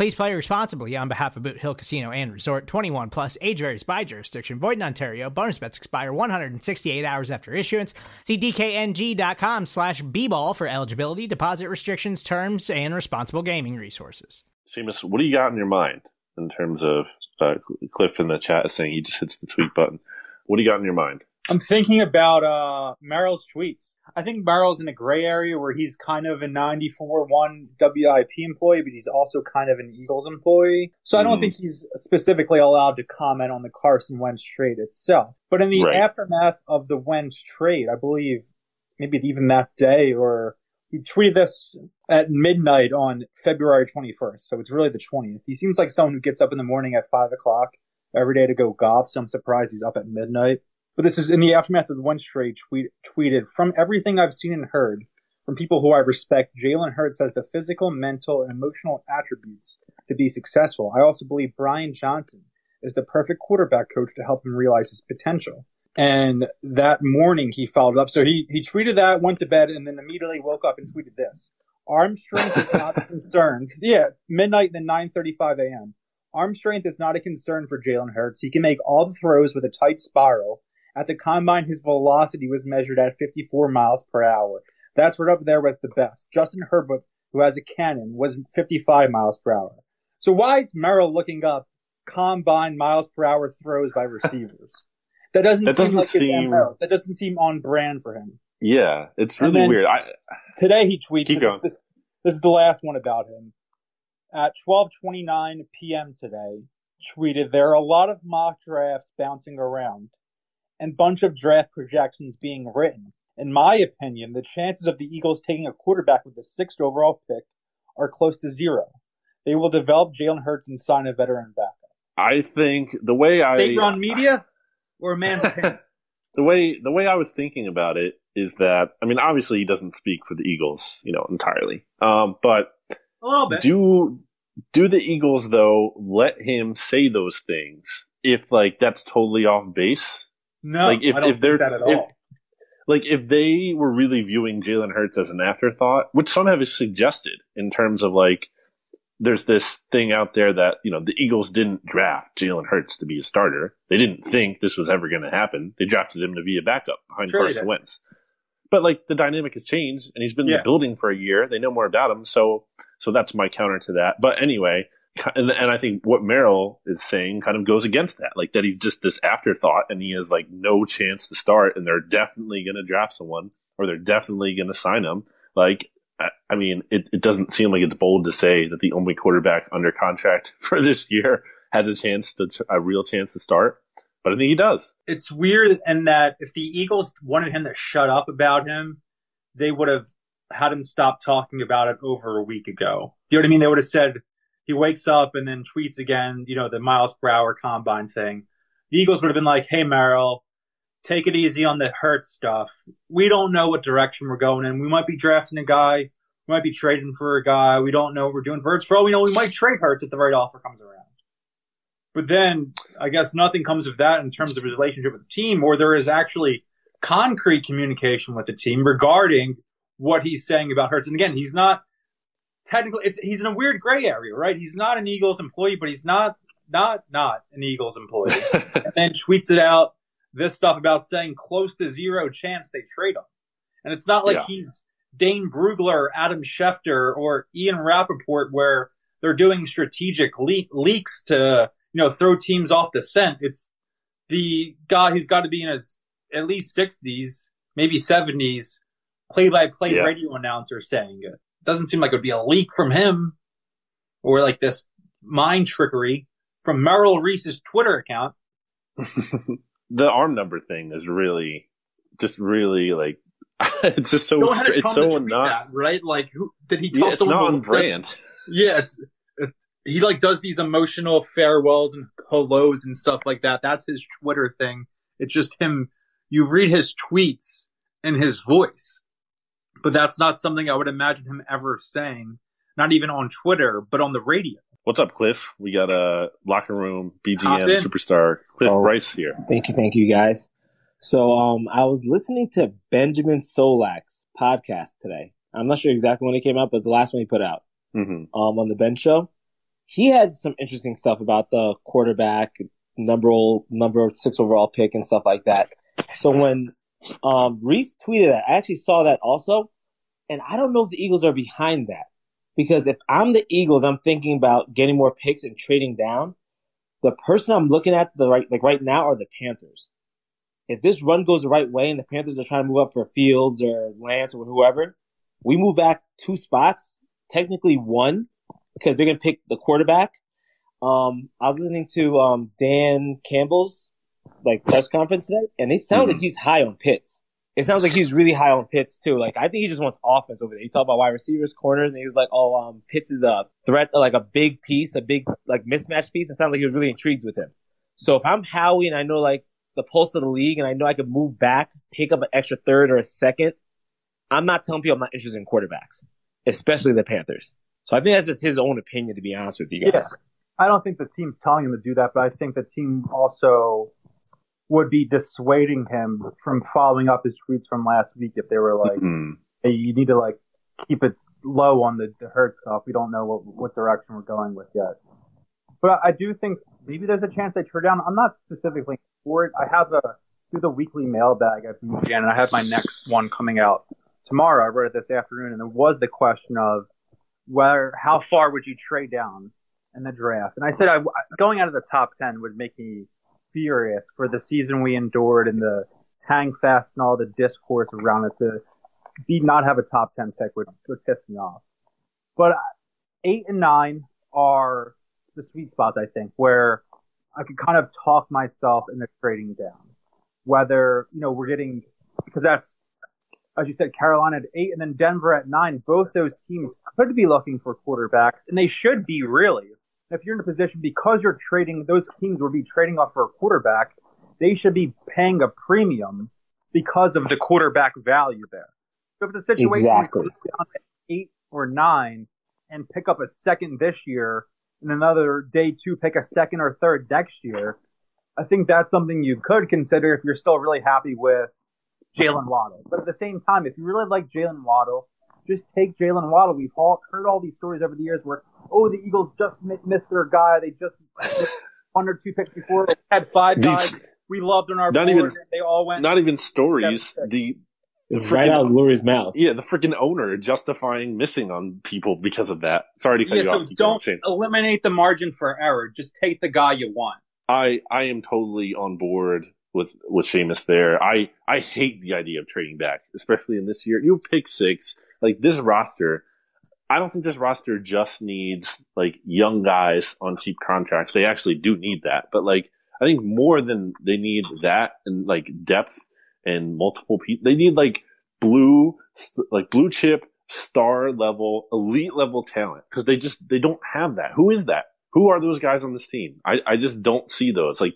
Please play responsibly on behalf of Boot Hill Casino and Resort 21 plus age varies by jurisdiction. Void in Ontario. Bonus bets expire 168 hours after issuance. See DKNG.com slash B-ball for eligibility, deposit restrictions, terms, and responsible gaming resources. Seamus, what do you got in your mind in terms of uh, Cliff in the chat is saying he just hits the tweet button? What do you got in your mind? I'm thinking about uh, Merrill's tweets. I think Merrill's in a gray area where he's kind of a 94 1 WIP employee, but he's also kind of an Eagles employee. So I don't Mhm. think he's specifically allowed to comment on the Carson Wentz trade itself. But in the Right. aftermath of the Wentz trade, I believe maybe even that day or he tweeted this at midnight on February 21st. So it's really the 20th. He seems like someone who gets up in the morning at 5 o'clock every day to go golf. So I'm surprised he's up at midnight. But this is in the aftermath of the one trade. Tweet, tweeted from everything I've seen and heard from people who I respect. Jalen Hurts has the physical, mental, and emotional attributes to be successful. I also believe Brian Johnson is the perfect quarterback coach to help him realize his potential. And that morning he followed up. So he he tweeted that, went to bed, and then immediately woke up and tweeted this: Arm strength is not a concern. Yeah, midnight, and then 9:35 a.m. Arm strength is not a concern for Jalen Hurts. He can make all the throws with a tight spiral. At the combine, his velocity was measured at 54 miles per hour. That's right up there with the best. Justin Herbert, who has a cannon, was 55 miles per hour. So why is Merrill looking up combine miles per hour throws by receivers? That doesn't That seem doesn't like seem-. That doesn't seem on brand for him. Yeah, it's really weird. I, Today he tweets. Keep this, going. This, this is the last one about him. At 12:29 p.m. today, tweeted there are a lot of mock drafts bouncing around, and bunch of draft projections being written. In my opinion, the chances of the Eagles taking a quarterback with the sixth overall pick are close to zero. They will develop Jalen Hurts and sign a veteran backup. I think the way I State run media or opinion? the way the way I was thinking about it is that I mean obviously he doesn't speak for the Eagles, you know, entirely. Um, but A little bit. do do the Eagles though let him say those things if like that's totally off base? No, like, if- I don't if they're- think that at if- all. Like if they were really viewing Jalen Hurts as an afterthought, which some have suggested in terms of like there's this thing out there that you know the Eagles didn't draft Jalen Hurts to be a starter. They didn't think this was ever going to happen. They drafted him to be a backup behind Carson. Wentz. But like the dynamic has changed, and he's been in the building for a year. They know more about him, so so that's my counter to that. But anyway, and, and I think what Merrill is saying kind of goes against that, like that he's just this afterthought, and he has like no chance to start, and they're definitely going to draft someone, or they're definitely going to sign him. Like, I, I mean, it, it doesn't seem like it's bold to say that the only quarterback under contract for this year has a chance to a real chance to start, but I think he does. it's weird in that if the Eagles wanted him to shut up about him, they would have had him stop talking about it over a week ago. You know what I mean? They would have said he wakes up and then tweets again, you know, the miles per hour combine thing. The Eagles would have been like, hey, Merrill, take it easy on the hurt stuff. We don't know what direction we're going in. We might be drafting a guy. We might be trading for a guy. We don't know what we're doing for Hurts. For all we know, we might trade Hurts if the right offer comes around. But then I guess nothing comes of that in terms of his relationship with the team, or there is actually concrete communication with the team regarding what he's saying about Hurts. And again, he's not technically it's he's in a weird gray area, right? He's not an Eagles employee, but he's not not not an Eagles employee. and then tweets it out this stuff about saying close to zero chance they trade him. And it's not like Yeah. he's Dane Brugler, Adam Schefter, or Ian Rapoport, where they're doing strategic le- leaks to, you know, throw teams off the scent. It's the guy who's got to be in his at least 60s, maybe 70s play-by-play Yeah. radio announcer saying it. Doesn't seem like it would be a leak from him or like this mind trickery from Merrill Reese's Twitter account. the arm number thing is really, just really like, it's just so, it's so him to tweet not, that, right? Like, who did he tell yeah, it's someone not on brand. Yeah, it's it, he like does these emotional farewells and hellos and stuff like that. That's his Twitter thing. It's just him. You read his tweets and his voice, but that's not something I would imagine him ever saying. Not even on Twitter, but on the radio. What's up, Cliff? We got a locker room Hop BGN superstar Cliff Oh. Bryce here. Thank you, thank you, guys. So, um, I was listening to Benjamin Solak's podcast today. I'm not sure exactly when it came out, but the last one he put out, hmm um, on the Ben Show, he had some interesting stuff about the quarterback, number number six overall pick and stuff like that. So when um Reese tweeted that, I actually saw that also, and I don't know if the Eagles are behind that because if I'm the Eagles, I'm thinking about getting more picks and trading down. The person I'm looking at the right like right now are the Panthers. If this run goes the right way and the Panthers are trying to move up for Fields or Lance or whoever, we move back two spots, technically one, because they're gonna pick the quarterback. Um, I was listening to um Dan Campbell's like press conference today, and it sounds Mhm. like he's high on Pitts. It sounds like he's really high on Pitts too. Like I think he just wants offense over there. He talked about wide receivers, corners, and he was like, "Oh, um, Pitts is a threat, like a big piece, a big like mismatch piece." It sounded like he was really intrigued with him. So if I'm Howie and I know like the pulse of the league, and I know I could move back, pick up an extra third or a second, I'm not telling people I'm not interested in quarterbacks, especially the Panthers. So I think that's just his own opinion, to be honest with you guys. I don't think the team's telling him to do that, but I think the team also would be dissuading him from following up his tweets from last week if they were like, Mhm. hey, you need to like keep it low on the, the hurt stuff. We don't know what what direction we're going with yet. But I, I do think maybe there's a chance they trade down. I'm not specifically for it. I have a do the weekly mailbag at BGN, and I have my next one coming out tomorrow. I wrote it this afternoon, and it was the question of where how far would you trade down in the draft? And I said I, going out of the top ten would make me furious for the season we endured and the hang fast and all the discourse around it to be not have a top 10 pick would, would piss me off. But eight and nine are the sweet spots, I think, where I could kind of talk myself into trading down. Whether, you know, we're getting, because that's, as you said, Carolina at eight and then Denver at nine. Both those teams could be looking for quarterbacks, and they should be really. If you're in a position, because you're trading, those teams would be trading off for a quarterback, they should be paying a premium because of the quarterback value there. So if the situation Exactly. goes down to eight or nine and pick up a second this year and another day two pick a second or third next year, I think that's something you could consider if you're still really happy with Jaylen Waddle. But at the same time, if you really like Jaylen Waddle, just take Jaylen Waddle. We've all heard all these stories over the years where, oh, the Eagles just missed their guy. They just one or two picks before. They had five These- guys we loved on our Not board. even- and they all went. Not even stories. Yeah. The It's right out of Lurie's mouth. yeah, the freaking owner justifying missing on people because of that. Sorry to cut yeah, you so off. Keep don't Shane. eliminate the margin for error. Just take the guy you want. I I am totally on board with with Seamus there. I I hate the idea of trading back, especially in this year. You have pick six, like this roster. I don't think this roster just needs like young guys on cheap contracts. They actually do need that, but like I think more than they need that and like depth and multiple people, they need like blue like blue chip star level elite level talent because they just they don't have that. Who is that? Who are those guys on this team? I, I just don't see those. Like,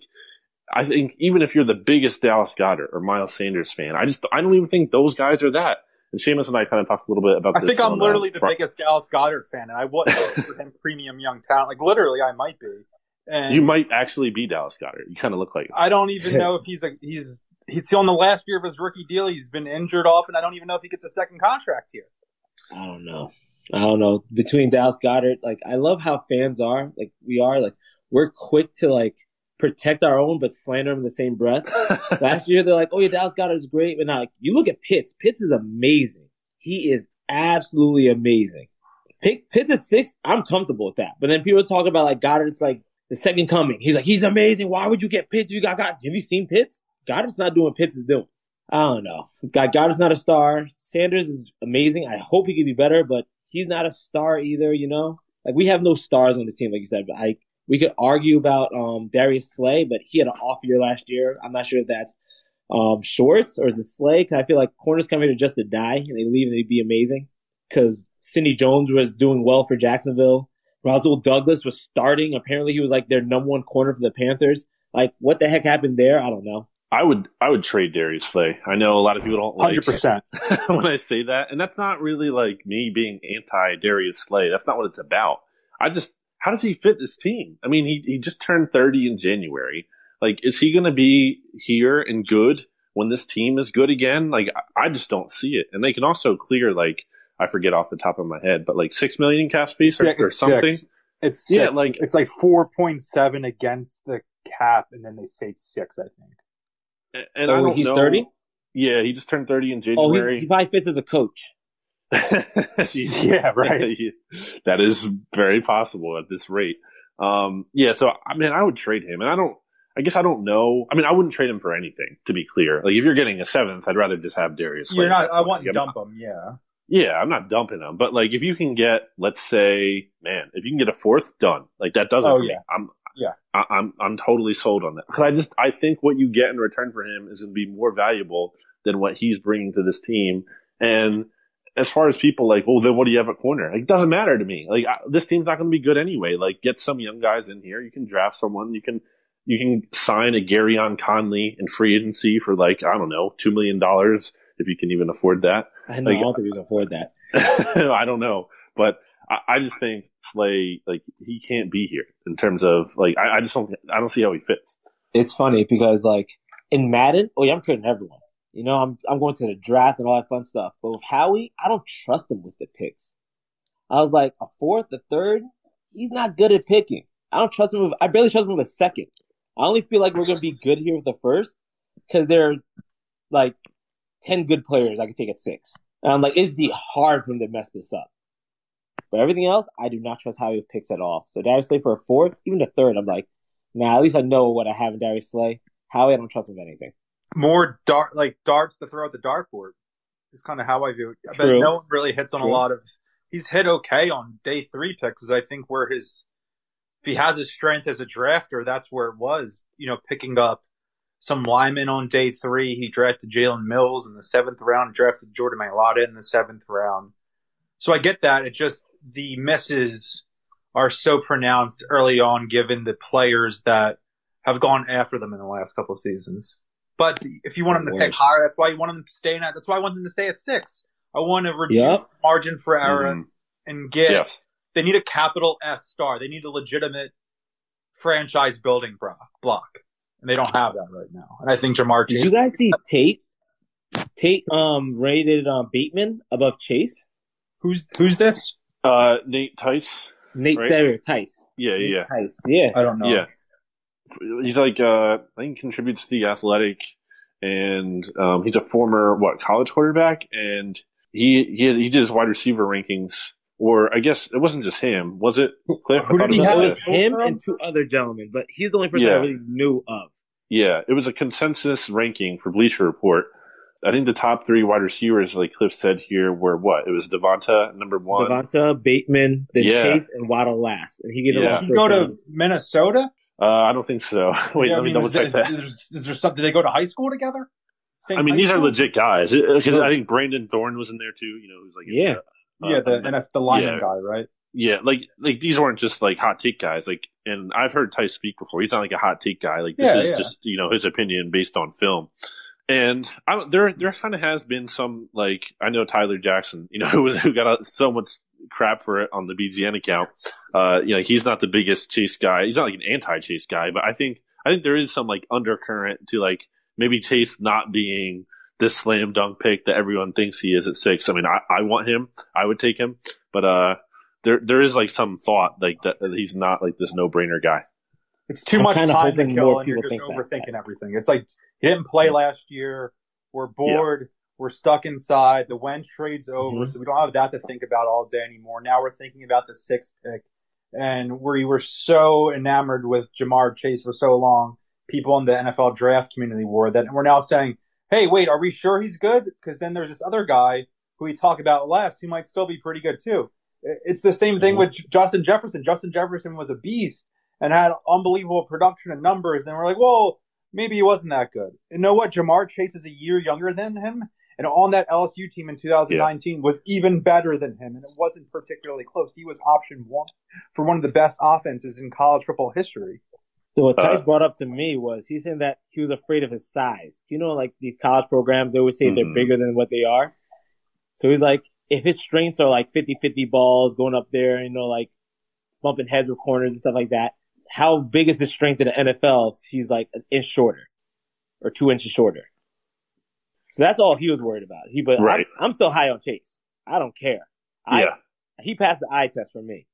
I think even if you're the biggest Dallas Goedert or Miles Sanders fan, I just I don't even think those guys are that. And Seamus and I kind of talked a little bit about this. I this. think I'm uh, literally the Fri- biggest Dallas Goedert fan, and I wouldn't vote for him premium young talent. Like literally, I might be. And You might actually be Dallas Goedert. You kind of look like. I don't even know if he's a he's he's on the last year of his rookie deal. He's been injured off, and I don't even know if he gets a second contract here. I don't know. I don't know. Between Dallas Goedert, like I love how fans are. Like we are. Like we're quick to like protect our own, but slander them in the same breath. Last year they're like, "Oh yeah, Dallas Goedert is great," but now like, you look at Pitts. Pitts is amazing. He is absolutely amazing. Pick Pitts at six. I'm comfortable with that. But then people talk about like Goedert's like the second coming. He's like, he's amazing. Why would you get Pitts? You got got. Have you seen Pitts? Goedert's not doing what Pitts is doing. I don't know. God, God is not a star. Sanders is amazing. I hope he can be better, but he's not a star either. You know, like we have no stars on the team, like you said. But I we could argue about um, Darius Slay, but he had an off year last year. I'm not sure if that's um, Schwartz or is it Slay? Because I feel like corners come here to just to die and they leave and they'd be amazing. Because Sidney Jones was doing well for Jacksonville. Rasul Douglas was starting. Apparently, he was like their number one corner for the Panthers. Like, what the heck happened there? I don't know. I would I would trade Darius Slay. I know a lot of people don't like 100%. when I say that, and that's not really like me being anti Darius Slay. That's not what it's about. I just how does he fit this team? I mean, he he just turned 30 in January. Like, is he going to be here and good when this team is good again? Like, I just don't see it. And they can also clear like I forget off the top of my head, but like six million in cap space or, or something. six. It's Yeah, like- it's like four point seven against the cap, and then they save six. I think. And- And I Oh, don't he's know. 30? Yeah, he just turned 30 in Oh, January. he probably fits as a coach. Yeah, right. that is very possible at this rate. Um, yeah, so I mean, I would trade him, and I don't. I guess I don't know. I mean, I wouldn't trade him for anything. To be clear, like if you're getting a seventh, I'd rather just have Darius. You're not. I want to dump them. Yeah. Yeah, I'm not dumping him, but like if you can get, let's say, man, if you can get a fourth, done. Like that does it Oh, for me. yeah. I'm Yeah. I, I'm I'm totally sold on that. Because I just I think what you get in return for him is going to be more valuable than what he's bringing to this team. And as far as people like, well, then what do you have at corner? Like, it doesn't matter to me. Like I, this team's not going to be good anyway. Like get some young guys in here. You can draft someone. You can you can sign a Gareon Conley in free agency for like I don't know two million dollars if you can even afford that. I know. Like- I don't think we can afford that. I don't know, but I, I just think Slay like he can't be here in terms of like I, I just don't I don't see how he fits. It's funny because like in Madden, oh yeah, I'm trading everyone. You know, I'm I'm going to the draft and all that fun stuff. But with Howie, I don't trust him with the picks. I was like a fourth, a third. He's not good at picking. I don't trust him with. I barely trust him with a second. I only feel like we're gonna be good here with the first because there's like ten good players I could take at six. And I'm like, it'd be hard for him to mess this up. But everything else, I do not trust Howie with picks at all. So Darius Slay for a fourth, even a third, I'm like, nah, at least I know what I have in Darius Slay. Howie, I don't trust him with anything. More dart, like darts to throw at the dartboard. Is kind of how I view it. I bet no one really hits on a lot of. He's hit okay on day three picks, because I think where his, if he has his strength as a drafter, that's where it was. You know, picking up some linemen on day three. He drafted Jalen Mills in the seventh round, drafted Jordan Mailata in the seventh round. So I get that. It just the misses are so pronounced early on, given the players that have gone after them in the last couple of seasons. But if you want them to pick higher, that's why you want them to stay in. at- That's why I want them to stay at six. I want to reduce Yep. the margin for error Mhm. and get. Yes. They need a capital S star. They need a legitimate franchise building bro- block, and they don't have that right now. And I think Ja'Marr Did you guys see Tate? Tate um rated um Bateman above Chase. who's who's this? Uh, Nate Tice. Nate Right. Tice. Yeah, Nate yeah, Tice. Yeah. I don't know. yeah. He's like uh, I think he contributes to the athletic, and um, he's a former what college quarterback, and he he he did his wide receiver rankings. Or I guess it wasn't just him, was it? Cliff, Who thought did it he was have? it was him and two other gentlemen, but he's the only person I really knew of. Yeah, it was a consensus ranking for Bleacher Report. I think the top three wide receivers, like Cliff said here, were what? It was Devonta number one. Devonta, Bateman, then Yeah. Chase, and Waddle last. And he gave Yeah. a Did he go to Minnesota? Uh, I don't think so. Wait, Yeah, I let me mean, double is, check is, that. Is, is there something? Did they go to high school together? Same I mean, high these are legit guys because I think Brandon Thorn was in there too. You know, who's like Yeah. uh, Yeah, the uh, NF, the lineman yeah. guy, right? yeah, like like these weren't just like hot take guys. Like, and I've heard Ty speak before. He's not like a hot take guy. Like this Yeah, is yeah. just you know his opinion based on film. And I there there kind of has been some like I know Tyler Jackson, you know, who was who got so much crap for it on the BGN account. Uh, you know, he's not the biggest Chase guy. He's not like an anti-Chase guy, but I think I think there is some like undercurrent to like maybe Chase not being this slam dunk pick that everyone thinks he is at six. I mean, I, I want him. I would take him, but uh, there there is like some thought like that, that he's not like this no brainer guy. It's too I'm much time to kill, and you're just think that. overthinking everything. It's like he didn't play last year. We're bored. We're stuck inside. The Wentz trade's over, Mhm. so we don't have that to think about all day anymore. Now we're thinking about the sixth pick, and we were so enamored with Ja'Marr Chase for so long. People in the NFL draft community were that we're now saying hey, wait, are we sure he's good? Because then there's this other guy who we talk about less who might still be pretty good too. It's the same thing with Justin Jefferson. Justin Jefferson was a beast and had unbelievable production and numbers, and we're like, well, maybe he wasn't that good. You know what? Ja'Marr Chase is a year younger than him, and on that LSU team in 2019 yeah. was even better than him, and it wasn't particularly close. He was option one for one of the best offenses in college football history. So what Tice uh, brought up to me was he said that he was afraid of his size. You know, like these college programs, they always say mm-hmm. they're bigger than what they are. So he's like, if his strengths are like 50-50 balls going up there, you know, like bumping heads with corners and stuff like that, how big is the strength in the NFL if he's like an inch shorter or two inches shorter? So that's all he was worried about. He, but right. I'm, I'm, still high on Chase. I don't care. I, yeah. He passed the eye test for me.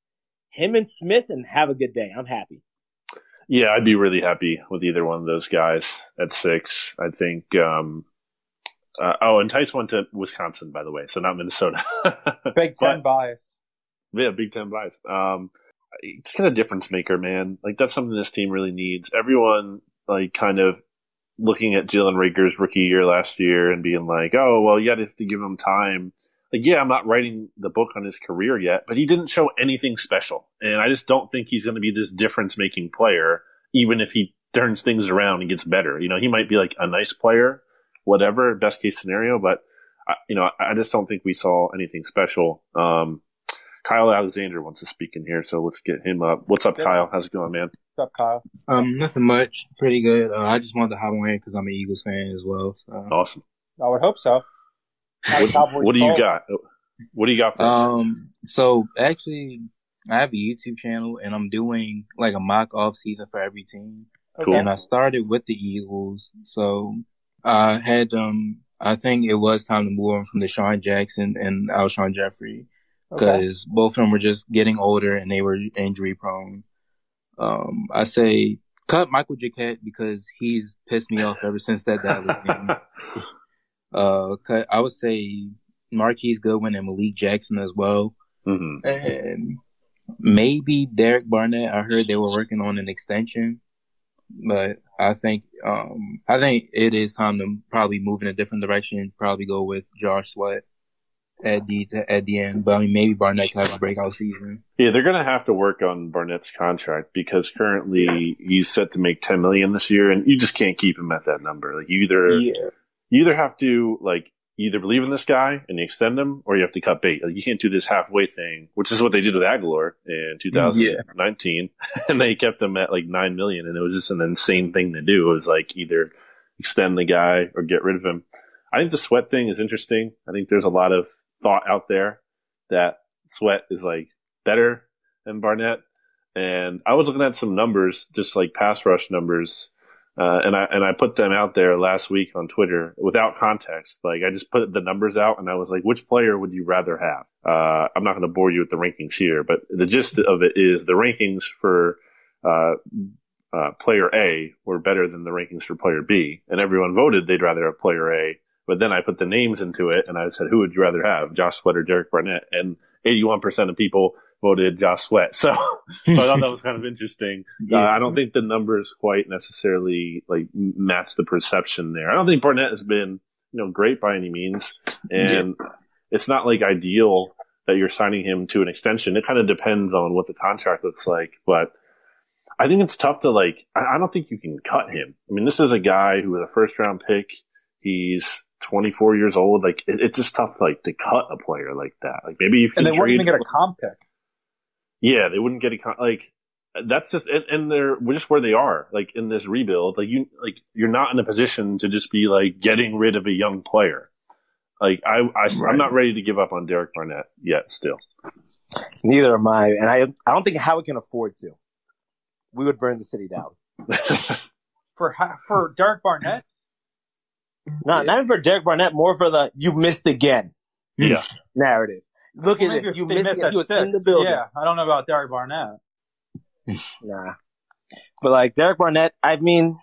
Him and Smith and have a good day. I'm happy. Yeah, I'd be really happy with either one of those guys at six. I think. Um, uh, oh, and Tice went to Wisconsin, by the way, so not Minnesota. Big Ten but, bias. Yeah, Big Ten bias. Um, it's kind of difference maker, man. Like that's something this team really needs. Everyone like kind of looking at Jalen Reagor's rookie year last year and being like, oh, well, you have to give him time. Like, yeah, I'm not writing the book on his career yet, but he didn't show anything special. And I just don't think he's going to be this difference making player, even if he turns things around and gets better. You know, he might be like a nice player, whatever, best case scenario, but, I, you know, I just don't think we saw anything special. Um, Kyle Alexander wants to speak in here, so let's get him up. What's up, Kyle? How's it going, man? What's up, Kyle? Um, nothing much. Pretty good. Uh, I just wanted to hop on here because I'm an Eagles fan as well. So. Awesome. I would hope so. What, what do you got? What do you got for us? Um, so actually, I have a YouTube channel and I'm doing like a mock off season for every team. Cool. And I started with the Eagles, so I had um, I think it was time to move on from DeSean Jackson and Alshon Jeffery because okay. both of them were just getting older and they were injury prone. Um, I say cut Michael Jacquet because he's pissed me off ever since that Dallas game. Uh, cut, I would say Marquise Goodwin and Malik Jackson as well. Mm-hmm. And maybe Derek Barnett. I heard they were working on an extension, but I think um, I think it is time to probably move in a different direction. Probably go with Josh Sweat at the at the end. But I mean, maybe Barnett could have a breakout season. Yeah, they're going to have to work on Barnett's contract because currently he's set to make ten million this year, and you just can't keep him at that number. Like you either yeah. you either have to like either believe in this guy and extend him, or you have to cut bait. Like you can't do this halfway thing, which is what they did with Agholor in 2019, yeah. and they kept him at like nine million, and it was just an insane thing to do. It was like either extend the guy or get rid of him. I think the sweat thing is interesting. I think there's a lot of thought out there that Sweat is like better than Barnett. And I was looking at some numbers, just like pass rush numbers, uh, and I and I put them out there last week on Twitter without context. Like I just put the numbers out, and I was like, "Which player would you rather have?" Uh, I'm not going to bore you with the rankings here, but the gist of it is the rankings for uh, uh player A were better than the rankings for player B, and everyone voted they'd rather have player A but then I put the names into it and I said, who would you rather have, Josh Sweat or Derek Barnett? And 81% of people voted Josh Sweat. So, so I thought that was kind of interesting. Yeah. Uh, I don't think the numbers quite necessarily like match the perception there. I don't think Barnett has been, you know, great by any means. And yeah. it's not like ideal that you're signing him to an extension. It kind of depends on what the contract looks like, but I think it's tough to like, I, don't think you can cut him. I mean, this is a guy who was a first round pick. He's 24 years old. Like it, it's just tough, like to cut a player like that. Like maybe you can. and they wouldn't even get a comp pick. Yeah, they wouldn't get a comp. Like that's just and, and they're just where they are. Like in this rebuild, like you like you're not in a position to just be like getting rid of a young player. Like I, I right. I'm not ready to give up on Derek Barnett yet. Still, neither am I, and I I don't think Howie can afford to. We would burn the city down. for for Derek Barnett, not not for Derek Barnett, more for the "you missed again" yeah narrative. Look well, at it, you missed, missed it. in the building. Yeah, I don't know about Derek Barnett. nah, but like Derek Barnett, I mean,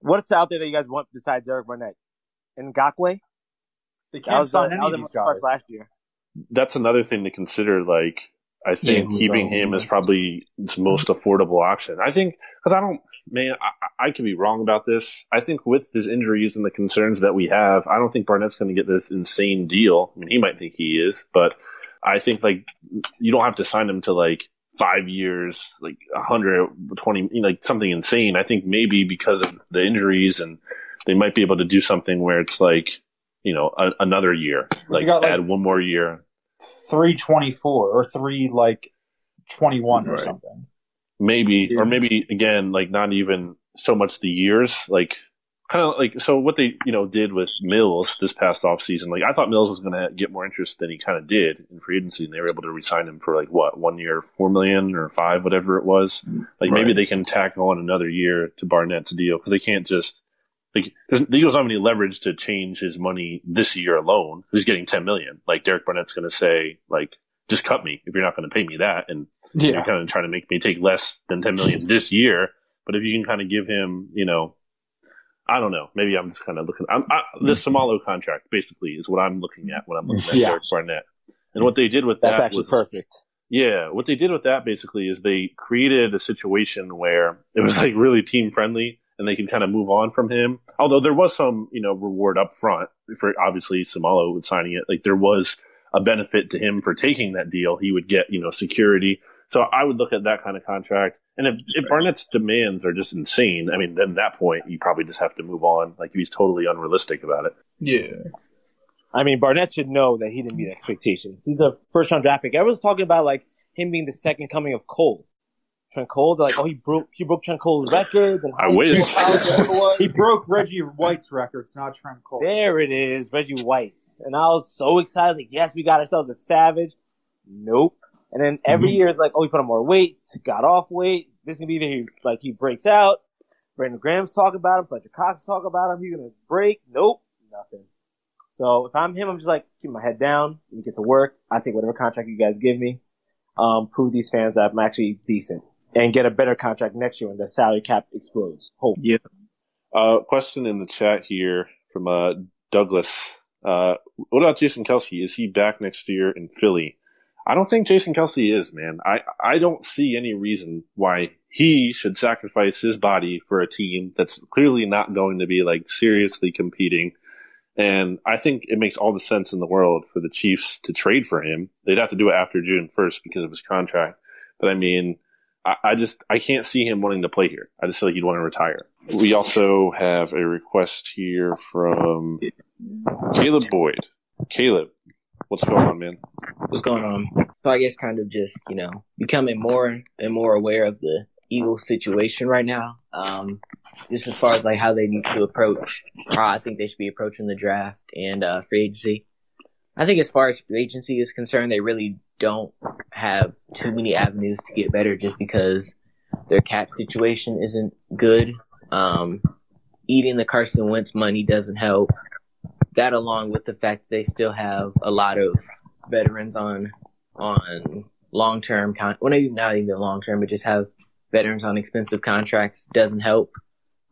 what's out there that you guys want besides Derek Barnett? Ngakoue? They can't sign any of these guys last year. That's another thing to consider. Like I think yeah, keeping him is probably its most affordable option. I think because I don't, man, I, I could be wrong about this. I think with his injuries and the concerns that we have, I don't think Barnett's going to get this insane deal. I mean, he might think he is, but I think like you don't have to sign him to like five years, like 120, you know, like something insane. I think maybe because of the injuries and they might be able to do something where it's like, you know, a, another year, like, got, like add one more year. 324 or three like 21 right. or something. Maybe, yeah. or maybe again, like not even so much the years, like kind of like so what they you know did with Mills this past off season. Like I thought Mills was going to get more interest than he kind of did in free agency, and they were able to resign him for like what one year, four million or five, whatever it was. Like right. maybe they can tack on another year to Barnett's deal because they can't just like the Eagles don't have any leverage to change his money this year alone. He's getting ten million. Like Derek Barnett's going to say like. Just cut me if you're not going to pay me that, and yeah. you're kind of trying to make me take less than ten million this year. But if you can kind of give him, you know, I don't know. Maybe I'm just kind of looking. I'm, I, the mm-hmm. Contract basically is what I'm looking at when I'm looking at yeah. Derek Barnett. And what they did with that. that's that actually was, perfect. Yeah, what they did with that basically is they created a situation where it was like really team friendly, and they can kind of move on from him. Although there was some, you know, reward up front for obviously Seumalo with signing it. Like there was a benefit to him for taking that deal. He would get, you know, security. So I would look at that kind of contract. And if, if Barnett's demands are just insane, I mean, then at that point, you probably just have to move on. Like, he's totally unrealistic about it. Yeah. I mean, Barnett should know that he didn't meet expectations. He's a first round draft pick. Everyone's talking about, like, him being the second coming of Cole. Trent Cole, they're like, oh, he broke he broke Trent Cole's records. And I wish he broke Reggie White's records, not Trent Cole. There it is, Reggie White. And I was so excited. Like, yes, we got ourselves a savage. Nope. And then every mm-hmm. year it's like, oh, he put on more weight, got off weight. This can be the he like he breaks out. Brandon Graham's talking about him. Fletcher Cox talk about him. He's gonna break. Nope, nothing. So if I'm him, I'm just like keep my head down. We get to work. I take whatever contract you guys give me. Um, prove these fans that I'm actually decent and get a better contract next year when the salary cap explodes. Hope. Yeah. Uh, question in the chat here from uh, Douglas. Uh, what about Jason Kelce? Is he back next year in Philly? I don't think Jason Kelce is, man. I, I don't see any reason why he should sacrifice his body for a team that's clearly not going to be like seriously competing. And I think it makes all the sense in the world for the Chiefs to trade for him. They'd have to do it after June 1st because of his contract. But I mean, I, just, I can't see him wanting to play here. I just feel like he'd want to retire. We also have a request here from Caleb Boyd. Caleb, What's going on, man? What's going on? So I guess kind of just, you know, becoming more and more aware of the Eagles situation right now. Um, just as far as like how they need to approach, how I think they should be approaching the draft and uh, free agency. I think as far as free agency is concerned, they really don't have too many avenues to get better just because their cap situation isn't good. Um, eating the Carson Wentz money doesn't help that along with the fact that they still have a lot of veterans on on long term con well not even long term but just have veterans on expensive contracts doesn't help.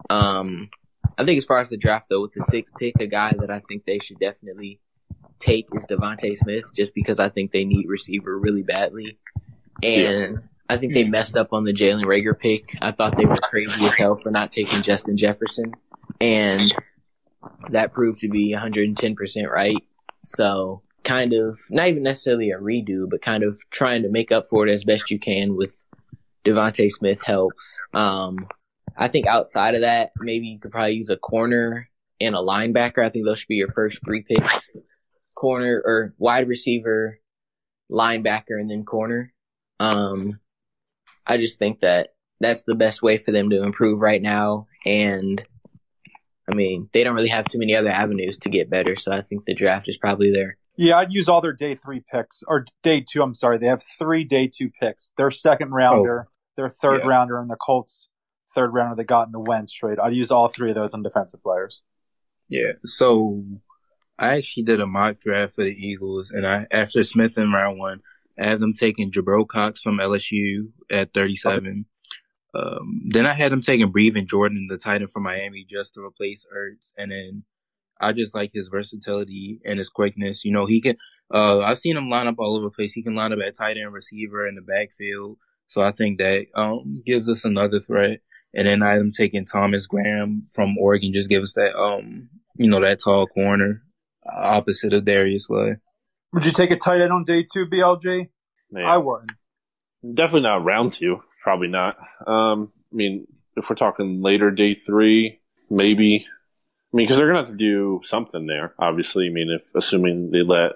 Um I think as far as the draft though with the sixth pick, a guy that I think they should definitely take is DeVonta Smith just because I think they need receiver really badly. And yeah. I think they messed up on the Jalen Reagor pick. I thought they were crazy as hell for not taking Justin Jefferson. And that proved to be 110% right. So kind of not even necessarily a redo, but kind of trying to make up for it as best you can with DeVonta Smith helps. Um, I think outside of that, maybe you could probably use a corner and a linebacker. I think those should be your first three picks. Corner or wide receiver, linebacker, and then corner. Um, I just think that that's the best way for them to improve right now. And I mean, they don't really have too many other avenues to get better, so I think the draft is probably there. Yeah, I'd use all their day three picks or day two. I'm sorry, they have three day two picks. Their second rounder, oh. their third yeah. rounder, and the Colts third rounder they got in the Wentz trade. I'd use all three of those on defensive players. Yeah, so I actually did a mock draft for the Eagles, and I after Smith in round one, I had them taking Jabril Cox from LSU at 37. Um, then I had them taking Brevin Jordan, the tight end from Miami, just to replace Ertz. And then I just like his versatility and his quickness. You know, he can. Uh, I've seen him line up all over the place. He can line up at tight end, receiver, in the backfield. So I think that um gives us another threat. And then I'm taking Thomas Graham from Oregon. Just give us that um you know that tall corner opposite of Darius Slay. Would you take a tight end on day two, BLG? Man, I wouldn't. definitely not round two. Probably not. Um, I mean, if we're talking later day three, maybe. I mean, because they're gonna have to do something there. Obviously, I mean, if assuming they let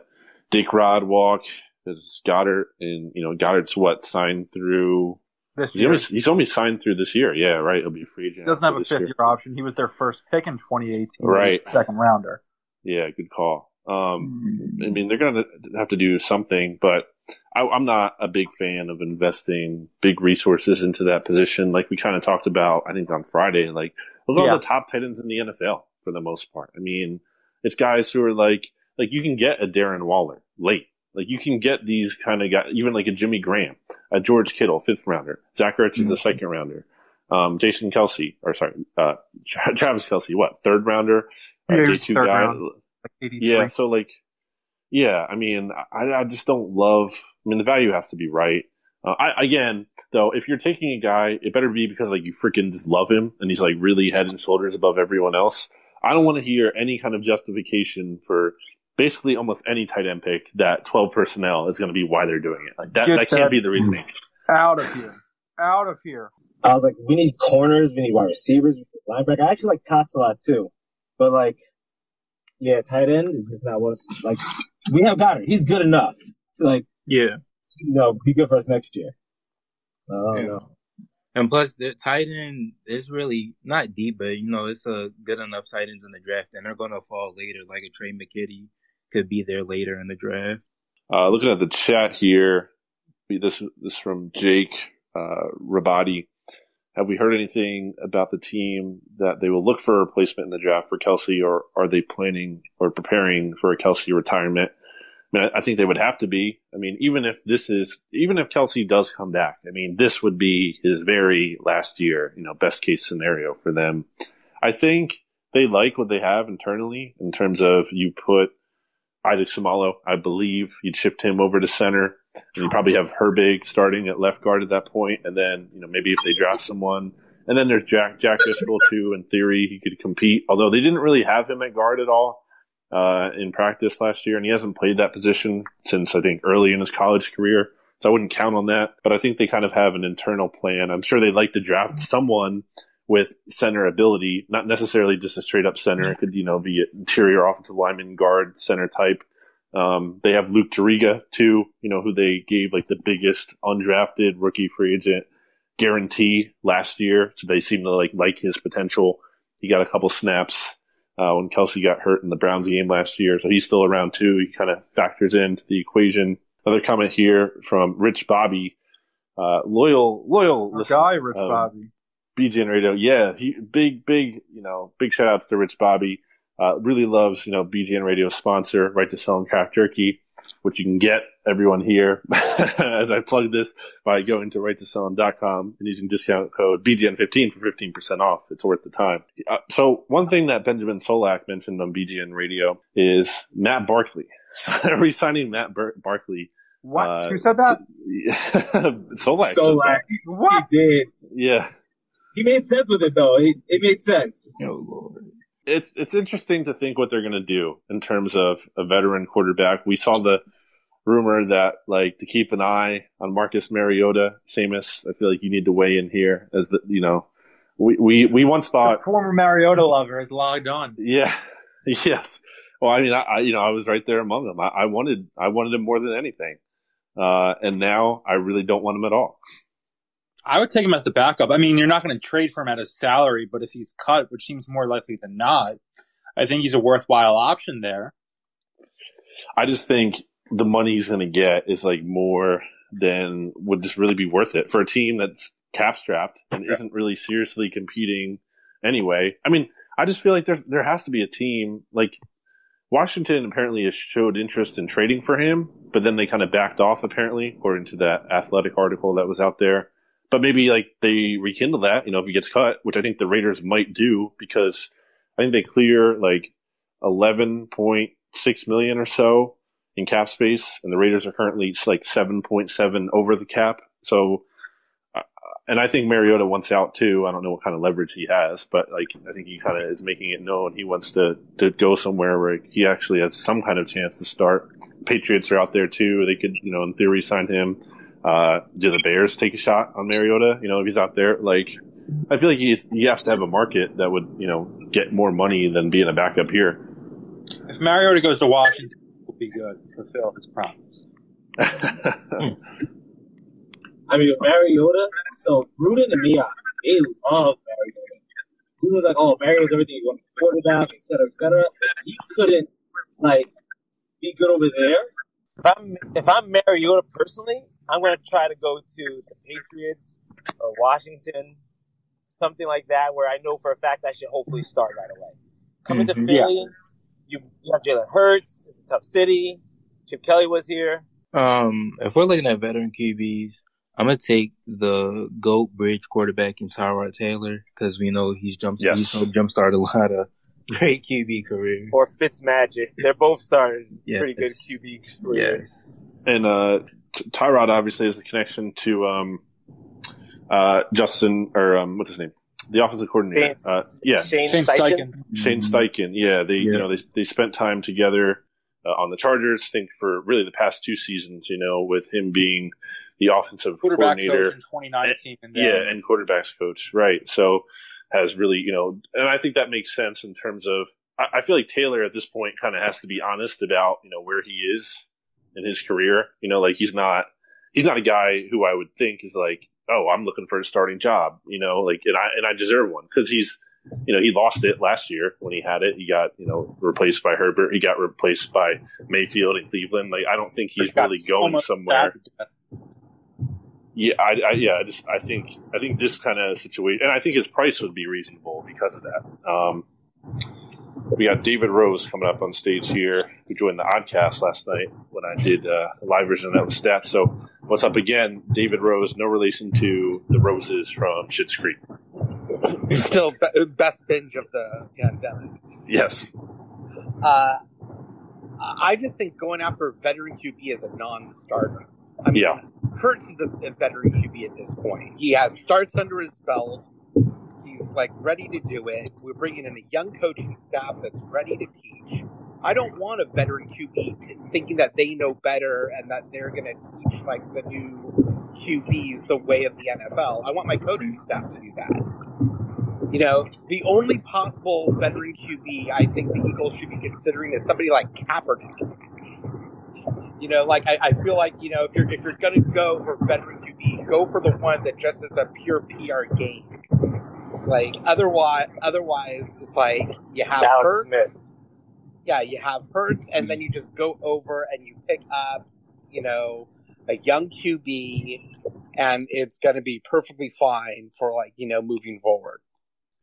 Dick Rod walk, because Goedert and you know Goedert's what signed through. This He's year. only, he's only signed through this year. Yeah, right. He'll be a free agent. He doesn't have a fifth year. year option. He was their first pick in 2018. Right. Second rounder. Yeah, good call. Um, I mean, they're going to have to do something, but I, I'm not a big fan of investing big resources into that position. Like we kind of talked about, I think on Friday, like look at Yeah. all the top tight ends in the NFL for the most part. I mean, it's guys who are like, like you can get a Darren Waller late. Like you can get these kind of guys, even like a Jimmy Graham, a George Kittle, fifth rounder, Zach Ertz is a second rounder, um, Jason Kelce, or sorry, uh, Travis Kelce, what third rounder, Yeah, he day was guy. round. Like Yeah, so like, yeah, I mean, I, I just don't love. I mean, the value has to be right. Uh, I again, though, if you're taking a guy, it better be because like you freaking just love him and he's like really head and shoulders above everyone else. I don't want to hear any kind of justification for basically almost any tight end pick that 12 personnel is going to be why they're doing it. Like that, Get that can't be the reasoning. Out of here. Out of here. I was like, we need corners, we need wide receivers, we need linebacker. I actually like Cots a lot too, but like, yeah, tight end is just not what like we have Goedert. He's good enough to like Yeah. you know be good for us next year. I don't Yeah. know. And plus, the tight end is really not deep, but you know, it's a good enough tight ends in the draft, and they're gonna fall later. Like a Tre' McKitty could be there later in the draft. Uh, looking at the chat here, this this from Jake uh, Rabati. Have we heard anything about the team that they will look for a replacement in the draft for Kelce, or are they planning or preparing for a Kelce retirement? I mean, I, think they would have to be. I mean, even if this is, even if Kelce does come back, I mean, this would be his very last year, you know, best case scenario for them. I think they like what they have internally in terms of you put Isaac Seumalo, I believe you'd shipped him over to center. You probably have Herbig starting at left guard at that point, and then you know maybe if they draft someone, and then there's Jack Jack Driscoll too. In theory, he could compete, although they didn't really have him at guard at all uh, in practice last year, and he hasn't played that position since I think early in his college career. So I wouldn't count on that, but I think they kind of have an internal plan. I'm sure they'd like to draft someone with center ability, not necessarily just a straight up center. It could, you know, be interior offensive lineman, guard, center type. Um, they have Luke Juriga too, you know, who they gave like the biggest undrafted rookie free agent guarantee last year. So they seem to like like his potential. He got a couple snaps uh, when Kelce got hurt in the Browns game last year, so he's still around too. He kind of factors into the equation. Another comment here from Rich Bobby, uh, loyal loyal Our listener, guy, Rich um, Bobby. BGN Radio. Yeah, he big, big, you know, big shout outs to Rich Bobby. Uh, really loves, you know, BGN Radio sponsor, Right to Sell and Craft Jerky, which you can get everyone here as I plug this by going to righttosell.com and using discount code BGN15 for 15% off. It's worth the time. Uh, so one thing that Benjamin Solak mentioned on BGN Radio is Matt Barkley. So re-signing Matt Bar- Barkley. What? uh, Who said that? Solak. So like What? he did. yeah. He made sense with it though. It, it made sense. Oh lord. It's it's interesting to think what they're going to do in terms of a veteran quarterback. We saw the rumor that like to keep an eye on Marcus Mariota. Seamus, I feel like you need to weigh in here as the you know we we, we once The thought former Mariota lover has logged on. yeah yes well I mean I, I you know I was right there among them. I, I wanted I wanted him more than anything, uh, and now I really don't want him at all. I would take him as the backup. I mean, you're not going to trade for him at his salary, but if he's cut, which seems more likely than not, I think he's a worthwhile option there. I just think the money he's going to get is like more than would just really be worth it for a team that's cap strapped and isn't really seriously competing anyway. I mean, I just feel like there there has to be a team like Washington apparently has showed interest in trading for him, but then they kind of backed off apparently, according to that athletic article that was out there. But maybe like they rekindle that, you know, if he gets cut, which I think the Raiders might do because I think they clear like eleven point six million or so in cap space, and the Raiders are currently like seven point seven over the cap. So, uh, and I think Mariota wants out too. I don't know what kind of leverage he has, but like I think he kind of is making it known he wants to to go somewhere where he actually has some kind of chance to start. Patriots are out there too. They could, you know, in theory, sign him. Uh, do the Bears take a shot on Mariota? You know, if he's out there, like I feel like he's, he has to have a market that would, you know, get more money than being a backup here. If Mariota goes to Washington, it will be good. Fulfill his promise. I mean, Mariota. So Gruden and Mia, they love Mariota. Gruden was like, "Oh, Mariota's everything you want, quarterback, et cetera, et cetera." He couldn't like be good over there. If I'm if I'm Mariota personally, I'm going to try to go to the Patriots or Washington, something like that, where I know for a fact I should hopefully start right away. Coming Mhm. to Philly, you, you have Jalen Hurts. It's a tough city. Chip Kelly was here. Um, if we're looking at veteran QBs, I'm gonna take the GOAT bridge quarterback in Tyrod Taylor because we know he's jumped Yes. he's gonna jumpstart a lot of great QB careers. Or Fitzmagic. They're both starting Yes. pretty good QB careers. yes. And uh, T- Tyrod obviously is the connection to um, uh, Justin or um, what's his name, the offensive coordinator. Shane- Uh, yeah, Shane, Shane Steichen. Steichen. Shane Mhm. Steichen. Yeah, they you know they they spent time together uh, on the Chargers. Think for really the past two seasons, you know, with him being the offensive Quarterback coordinator. coach in 2019. And then, yeah, and quarterbacks coach, right? So has really, you know, and I think that makes sense in terms of. I, I feel like Taylor at this point kind of has to be honest about you know where he is in his career. You know, like he's not he's not a guy who I would think is like, oh, I'm looking for a starting job. You know, like and I and I deserve one because he's. You know, he lost it last year when he had it. He got, you know, replaced by Herbert. He got replaced by Mayfield in Cleveland. Like, I don't think he's really so going somewhere. bad- Yeah, I, I yeah, I just I think I think this kind of situation, and I think his price would be reasonable because of that. Um, we got David Rose coming up on stage here, who joined the Oddcast last night when I did uh, a live version of that with stats. So, what's up again? David Rose, no relation to the Roses from Schitt's Creek. Still be- best binge of the pandemic. Yes, Uh, I just think going after a veteran QB is a non-starter. I mean, Yeah. Hurts is a, a veteran QB at this point. He has starts under his belt. Like ready to do it. We're bringing in a young coaching staff that's ready to teach. I don't want a veteran QB thinking that they know better and that they're going to teach like the new QBs the way of the NFL. I want my coaching staff to do that. You know, the only possible veteran QB I think the Eagles should be considering is somebody like Kaepernick. You know, like I, I feel like you know if you're if you're gonna go for veteran QB, go for the one that just is a pure PR game. Like otherwise, otherwise it's like you have Alex Hurts, Smith. yeah, you have Hurts, and then you just go over and you pick up, you know, a young QB, and it's gonna be perfectly fine for like you know moving forward.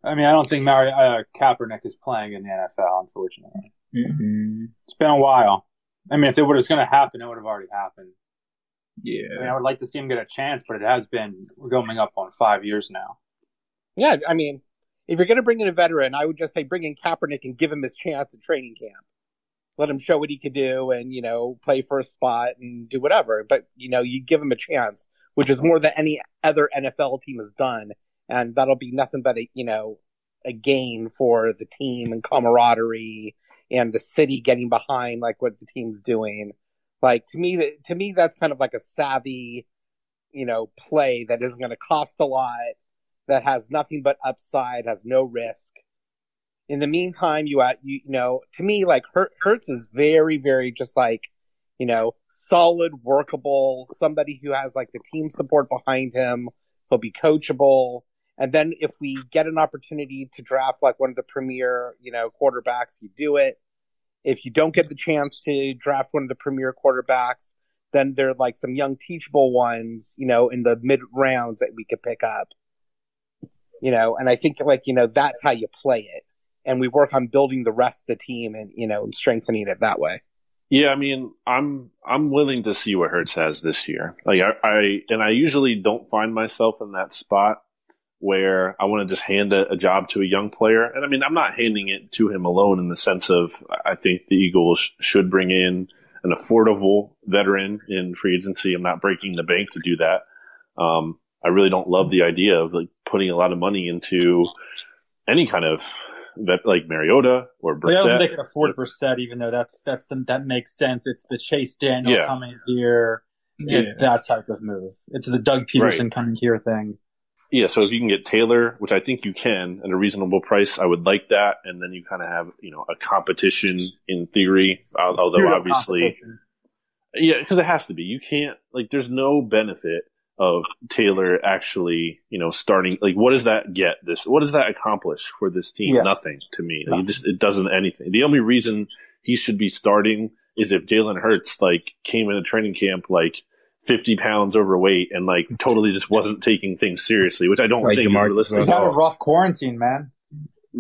I mean, I don't think Mari- uh, Kaepernick is playing in the NFL, unfortunately. Mm-hmm. It's been a while. I mean, if it was going to happen, it would have already happened. I mean, Yeah. I would like to see him get a chance, but it has been we're going up on five years now. Yeah, I mean, if you're going to bring in a veteran, I would just say bring in Kaepernick and give him his chance at training camp. Let him show what he could do and, you know, play for a spot and do whatever. But, you know, you give him a chance, which is more than any other NFL team has done. And that'll be nothing but a, you know, a gain for the team and camaraderie and the city getting behind like what the team's doing. Like to me, to me, that's kind of like a savvy, you know, play that isn't going to cost a lot that has nothing but upside, has no risk. In the meantime, you at you, you know, to me, like Hurts is very, very just like, you know, solid, workable, somebody who has like the team support behind him. He'll be coachable. And then if we get an opportunity to draft like one of the premier, you know, quarterbacks, you do it. If you don't get the chance to draft one of the premier quarterbacks, then there are like some young teachable ones, you know, in the mid rounds that we could pick up you know, and I think like, you know, that's how you play it. And we work on building the rest of the team and, you know, and strengthening it that way. Yeah, I mean, I'm I'm willing to see what Hurts has this year. Like I, I and I usually don't find myself in that spot where I want to just hand a, a, job to a young player. And I mean, I'm not handing it to him alone in the sense of I think the Eagles should bring in an affordable veteran in free agency. I'm not breaking the bank to do that. Um, I really don't love the idea of like putting a lot of money into any kind of vet, like Mariota or Brissett. I don't think they can afford Brissett, even though that's that's the, that makes sense. It's the Chase Daniel yeah. coming here. It's yeah. that type of move. It's the Doug Pederson right. coming here thing. Yeah, so if you can get Taylor, which I think you can, at a reasonable price, I would like that. And then you kind of have, you know, a competition in theory, although obviously, yeah, because it has to be. You can't like, there's no benefit of Taylor actually, you know, starting. Like, what does that get? This, what does that accomplish for this team? Yeah. Nothing to me. Like, it just it doesn't anything. The only reason he should be starting is if Jalen Hurts like came in a training camp like 50 pounds overweight and like totally just wasn't taking things seriously, which I don't right, think DeMar- realistic. He's had a rough quarantine, man.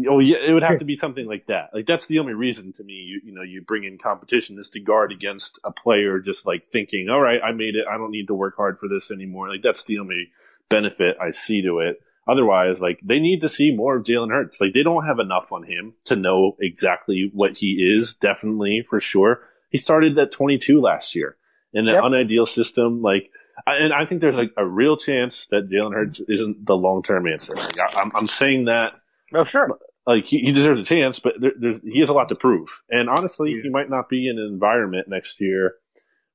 Oh yeah, it would have to be something like that. Like that's the only reason to me. You you know you bring in competition is to guard against a player just like thinking, all right, I made it. I don't need to work hard for this anymore. Like that's the only benefit I see to it. Otherwise, like they need to see more of Jalen Hurts. Like they don't have enough on him to know exactly what he is. Definitely for sure. He started at 22 last year in an yep. unideal system. Like, and I think there's like a real chance that Jalen Hurts isn't the long term answer. Like, I, am I'm saying that. Oh, sure. Like he, he deserves a chance, but there, he has a lot to prove. And honestly, yeah. he might not be in an environment next year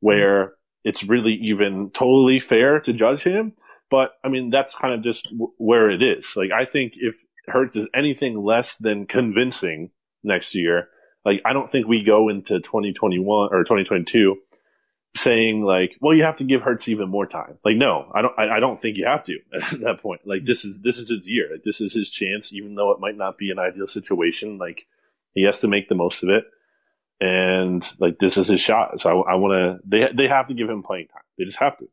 where mm-hmm. it's really even totally fair to judge him. But I mean, that's kind of just w- where it is. Like, I think if Hurts is anything less than convincing next year, like I don't think we go into 2021 or 2022 saying like, well, you have to give Hurts even more time. Like, no, I don't. I, I, don't think you have to at that point. Like, this is this is his year. This is his chance, even though it might not be an ideal situation. Like, he has to make the most of it, and like this is his shot. So I, I want to. They they have to give him playing time. They just have to.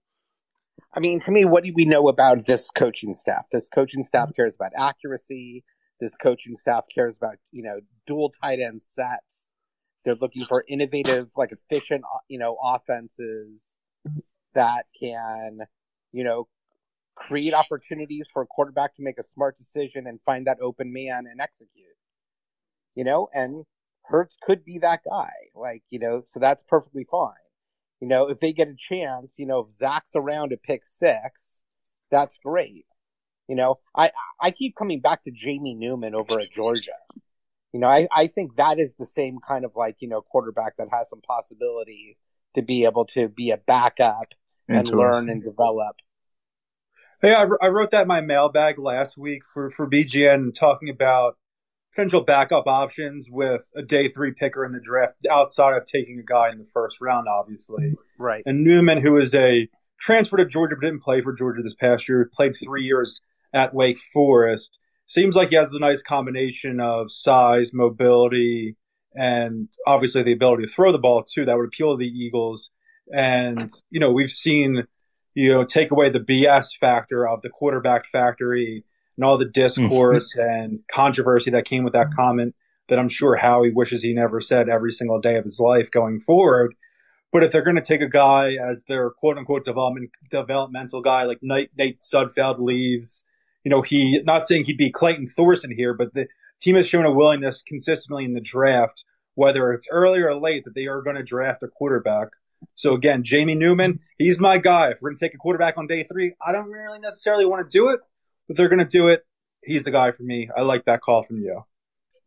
I mean, to me, what do we know about this coaching staff? This coaching staff cares about accuracy. This coaching staff cares about you know dual tight end sets they're looking for innovative, like efficient, uh, you know, offenses that can, you know, create opportunities for a quarterback to make a smart decision and find that open man and execute. You know, and Hurts could be that guy. Like, you know, so that's perfectly fine. You know, if they get a chance, you know, if Zach's around to pick six, that's great. You know, I I keep coming back to Jamie Newman over at Georgia. You know, I, I think that is the same kind of like, you know, quarterback that has some possibility to be able to be a backup and learn and develop. Hey, I, I wrote that in my mailbag last week for, for BGN talking about potential backup options with a day three picker in the draft outside of taking a guy in the first round, obviously. Right. And Newman, who is a transfer to Georgia but didn't play for Georgia this past year, played three years at Wake Forest seems like he has a nice combination of size, mobility, and obviously the ability to throw the ball too. That would appeal to the Eagles. And you know, we've seen you know take away the BS factor of the quarterback factory and all the discourse and controversy that came with that mm-hmm. comment that I'm sure Howie wishes he never said every single day of his life going forward. But if they're going to take a guy as their quote unquote development developmental guy like Nate, Nate Sudfeld leaves, you know, he not saying he'd be Clayton Thorson here, but the team has shown a willingness consistently in the draft, whether it's early or late, that they are going to draft a quarterback. So again, Jamie Newman, he's my guy. If we're going to take a quarterback on day three, I don't really necessarily want to do it, but they're going to do it. He's the guy for me. I like that call from you.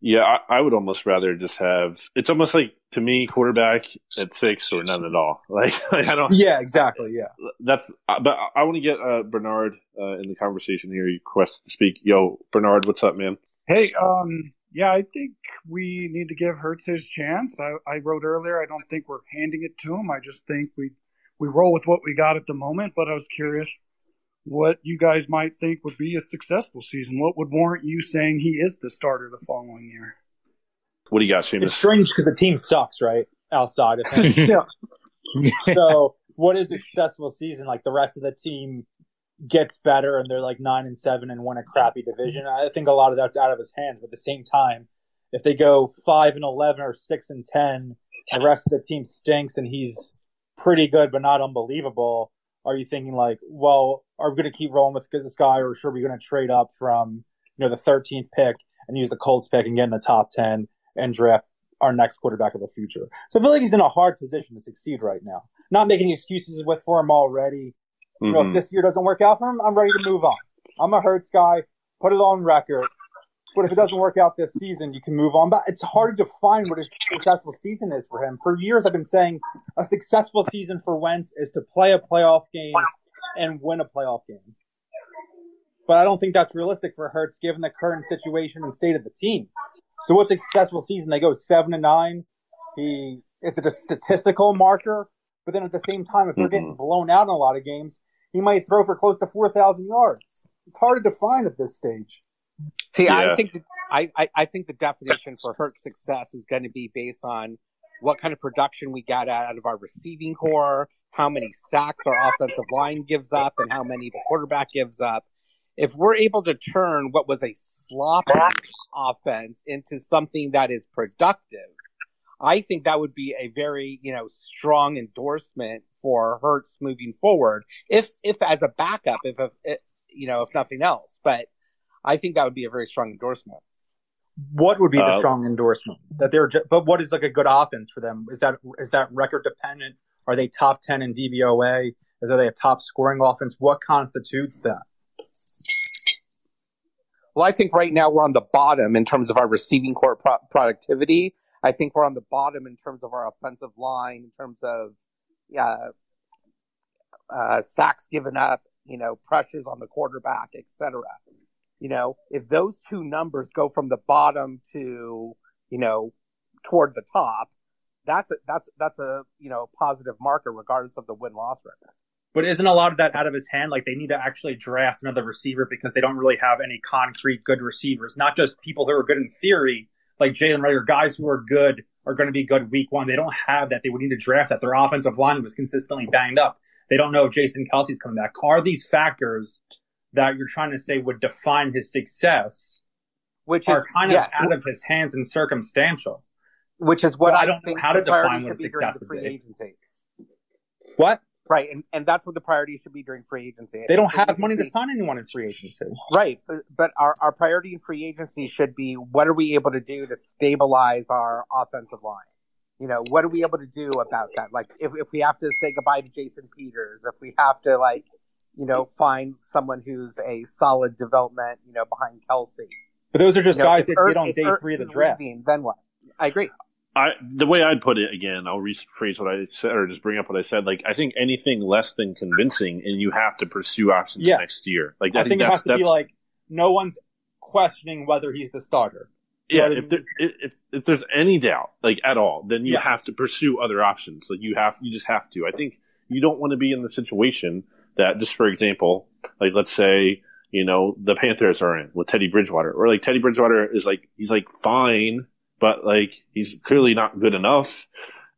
Yeah, I, I, would almost rather just have. It's almost like to me, quarterback at six or none at all. Like, like I don't. Yeah, exactly. Yeah, that's. Uh, but I, I want to get uh, Bernard uh, in the conversation here. You quest to speak. Yo, Bernard, what's up, man? Hey, um, yeah, I think we need to give Hurts his chance. I, I wrote earlier. I don't think we're handing it to him. I just think we we roll with what we got at the moment. But I was curious what you guys might think would be a successful season. What would warrant you saying he is the starter the following year? What do you got, Seamus? It's strange because the team sucks, right? Outside of him. yeah. so, what is a successful season? Like the rest of the team gets better and they're like nine and seven and win a crappy division. I think a lot of that's out of his hands. But at the same time, if they go five and eleven or six and ten, the rest of the team stinks and he's pretty good but not unbelievable. Are you thinking like, well, are we going to keep rolling with this guy, or should we going to trade up from you know the 13th pick and use the Colts pick and get in the top 10 and draft our next quarterback of the future? So I feel like he's in a hard position to succeed right now. Not making excuses with for him already. You know, if Mhm. this year doesn't work out for him, I'm ready to move on. I'm a Hurts guy. Put it on record. But if it doesn't work out this season, you can move on. But it's hard to define what a successful season is for him. For years, I've been saying a successful season for Wentz is to play a playoff game and win a playoff game. But I don't think that's realistic for Hurts given the current situation and state of the team. So what's a successful season? They go seven to nine. He is it a statistical marker? But then at the same time, if they're getting mm-hmm. blown out in a lot of games, he might throw for close to four thousand yards. It's hard to define at this stage. See, Yeah. I think that, I, I I think the definition for Hurts success is going to be based on what kind of production we got out of our receiving corps, how many sacks our offensive line gives up, and how many the quarterback gives up. If we're able to turn what was a sloppy offense into something that is productive, I think that would be a very, you know, strong endorsement for Hurts moving forward. If, if as a backup, if, if, you know, if nothing else, but I think that would be a very strong endorsement. What would be the Uh, strong endorsement that they're? Ju- but what is like a good offense for them? Is that is that record dependent? Are they top ten in DVOA? Are they a top scoring offense? What constitutes that? Well, I think right now we're on the bottom in terms of our receiving corps pro- productivity. I think we're on the bottom in terms of our offensive line, in terms of uh, uh, sacks given up, you know, pressures on the quarterback, etc. You know, if those two numbers go from the bottom to, you know, toward the top, that's a, that's that's a you know positive marker regardless of the win loss record. But isn't a lot of that out of his hand? Like they need to actually draft another receiver because they don't really have any concrete good receivers. Not just people who are good in theory, like Jalen Reagor, guys who are good are going to be good week one. They don't have that. They would need to draft that. Their offensive line was consistently banged up. They don't know if Jason Kelce's coming back. Are these factors that you're trying to say would define his success Which are is kind of yes, out of his hands and circumstantial? Which is what So I I, don't know think how to define what should success during would be. agency. What? Right, and, and that's what the priority should be during free agency. They don't Free have money to sign anyone in free agency. Right, but, but our, our priority in free agency should be what are we able to do to stabilize our offensive line? You know, what are we able to do about that? Like, if, if we have to say goodbye to Jason Peters, if we have to, like, you know, find someone who's a solid development, you know, behind Kelce. But those are just You know, guys if that Ertz- get on day Ertz three of the draft. leaving, then what? I agree. I the way I'd put it again, I'll rephrase what I said or just bring up what I said. Like I think anything less than convincing, and you have to pursue options Yeah. next year. Like I think it that's has to be like no one's questioning whether he's the starter. yeah. If, there, if if there's any doubt, like at all, then you Yeah. have to pursue other options. Like you have, you just have to. I think you don't want to be in the situation that, just for example, like let's say you know the Panthers are in with Teddy Bridgewater, or like Teddy Bridgewater is like he's like fine, but like he's clearly not good enough.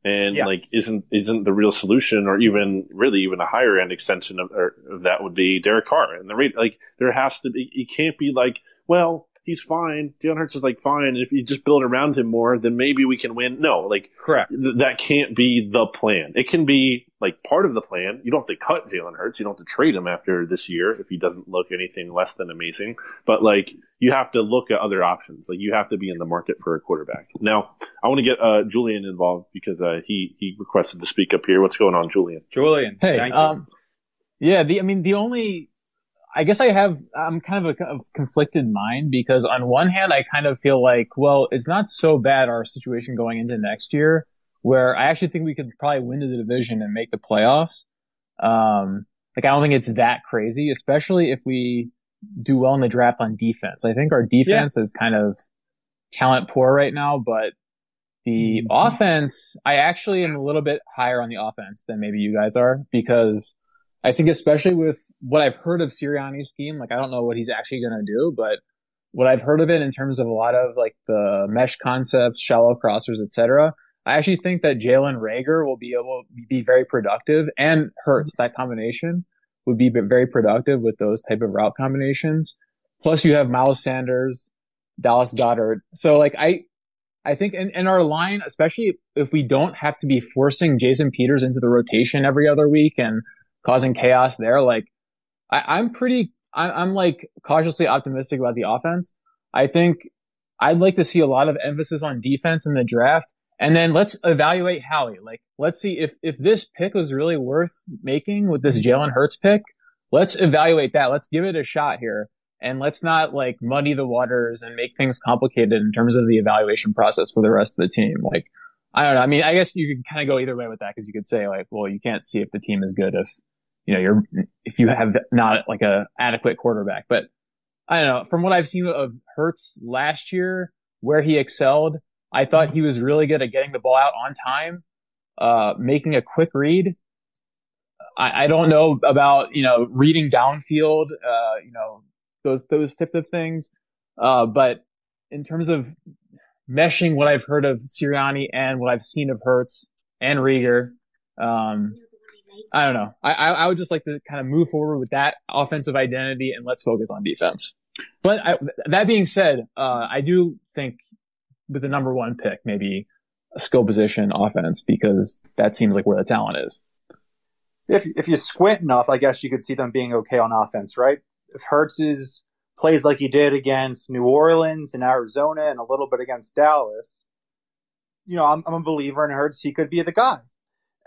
And Yes. like isn't isn't the real solution, or even really even a higher end extension of, or, of that would be Derek Carr. And the rate like there has to be, you can't be like, well, he's fine. Jalen Hurts is like fine. And if you just build around him more, then maybe we can win. No, like Correct. th- that can't be the plan. It can be like part of the plan. You don't have to cut Jalen Hurts. You don't have to trade him after this year if he doesn't look anything less than amazing. But like you have to look at other options. Like you have to be in the market for a quarterback. Now I want to get uh, Julian involved because uh, he he requested to speak up here. What's going on, Julian? Julian. Hey, thank you. um, yeah, the I mean the only I guess I have I'm kind of a of conflicted mind because on one hand I kind of feel like well it's not so bad our situation going into next year where I actually think we could probably win the division and make the playoffs. Um, like I don't think it's that crazy, especially if we do well in the draft on defense. I think our defense is kind of talent poor right now, but the offense, I actually am a little bit higher on the offense than maybe you guys are because I think especially with what I've heard of Sirianni's scheme, like I don't know what he's actually going to do, but what I've heard of it in terms of a lot of like the mesh concepts, shallow crossers, etc. I actually think that Jalen Reagor will be able to be very productive and Hurts, that combination would be very productive with those type of route combinations. Plus you have Miles Sanders, Dallas Goedert. So like I, I think in, in our line, especially if we don't have to be forcing Jason Peters into the rotation every other week and causing chaos there, like I, am pretty. I, I'm like cautiously optimistic about the offense. I think I'd like to see a lot of emphasis on defense in the draft. And then let's evaluate Howie. Like, let's see if, if this pick was really worth making with this mm-hmm. Jalen Hurts pick. Let's evaluate that. Let's give it a shot here. And let's not like muddy the waters and make things complicated in terms of the evaluation process for the rest of the team. Like, I don't know. I mean, I guess you could kind of go either way with that because you could say like, well, you can't see if the team is good if, you know, you're, if you have not like a adequate quarterback. But I don't know. From what I've seen of Hurts last year, where he excelled, I thought he was really good at getting the ball out on time, uh, making a quick read. I, I, don't know about, you know, reading downfield, uh, you know, those, those types of things. Uh, but in terms of meshing what I've heard of Sirianni and what I've seen of Hurts and Reagor, um, I don't know. I, I would just like to kind of move forward with that offensive identity and let's focus on defense. But I, that being said, uh, I do think with the number one pick, maybe a skill position offense because that seems like where the talent is. If if you squint enough, I guess you could see them being okay on offense, right? If Hurts is plays like he did against New Orleans and Arizona and a little bit against Dallas, you know, I'm, I'm a believer in Hurts. He could be the guy.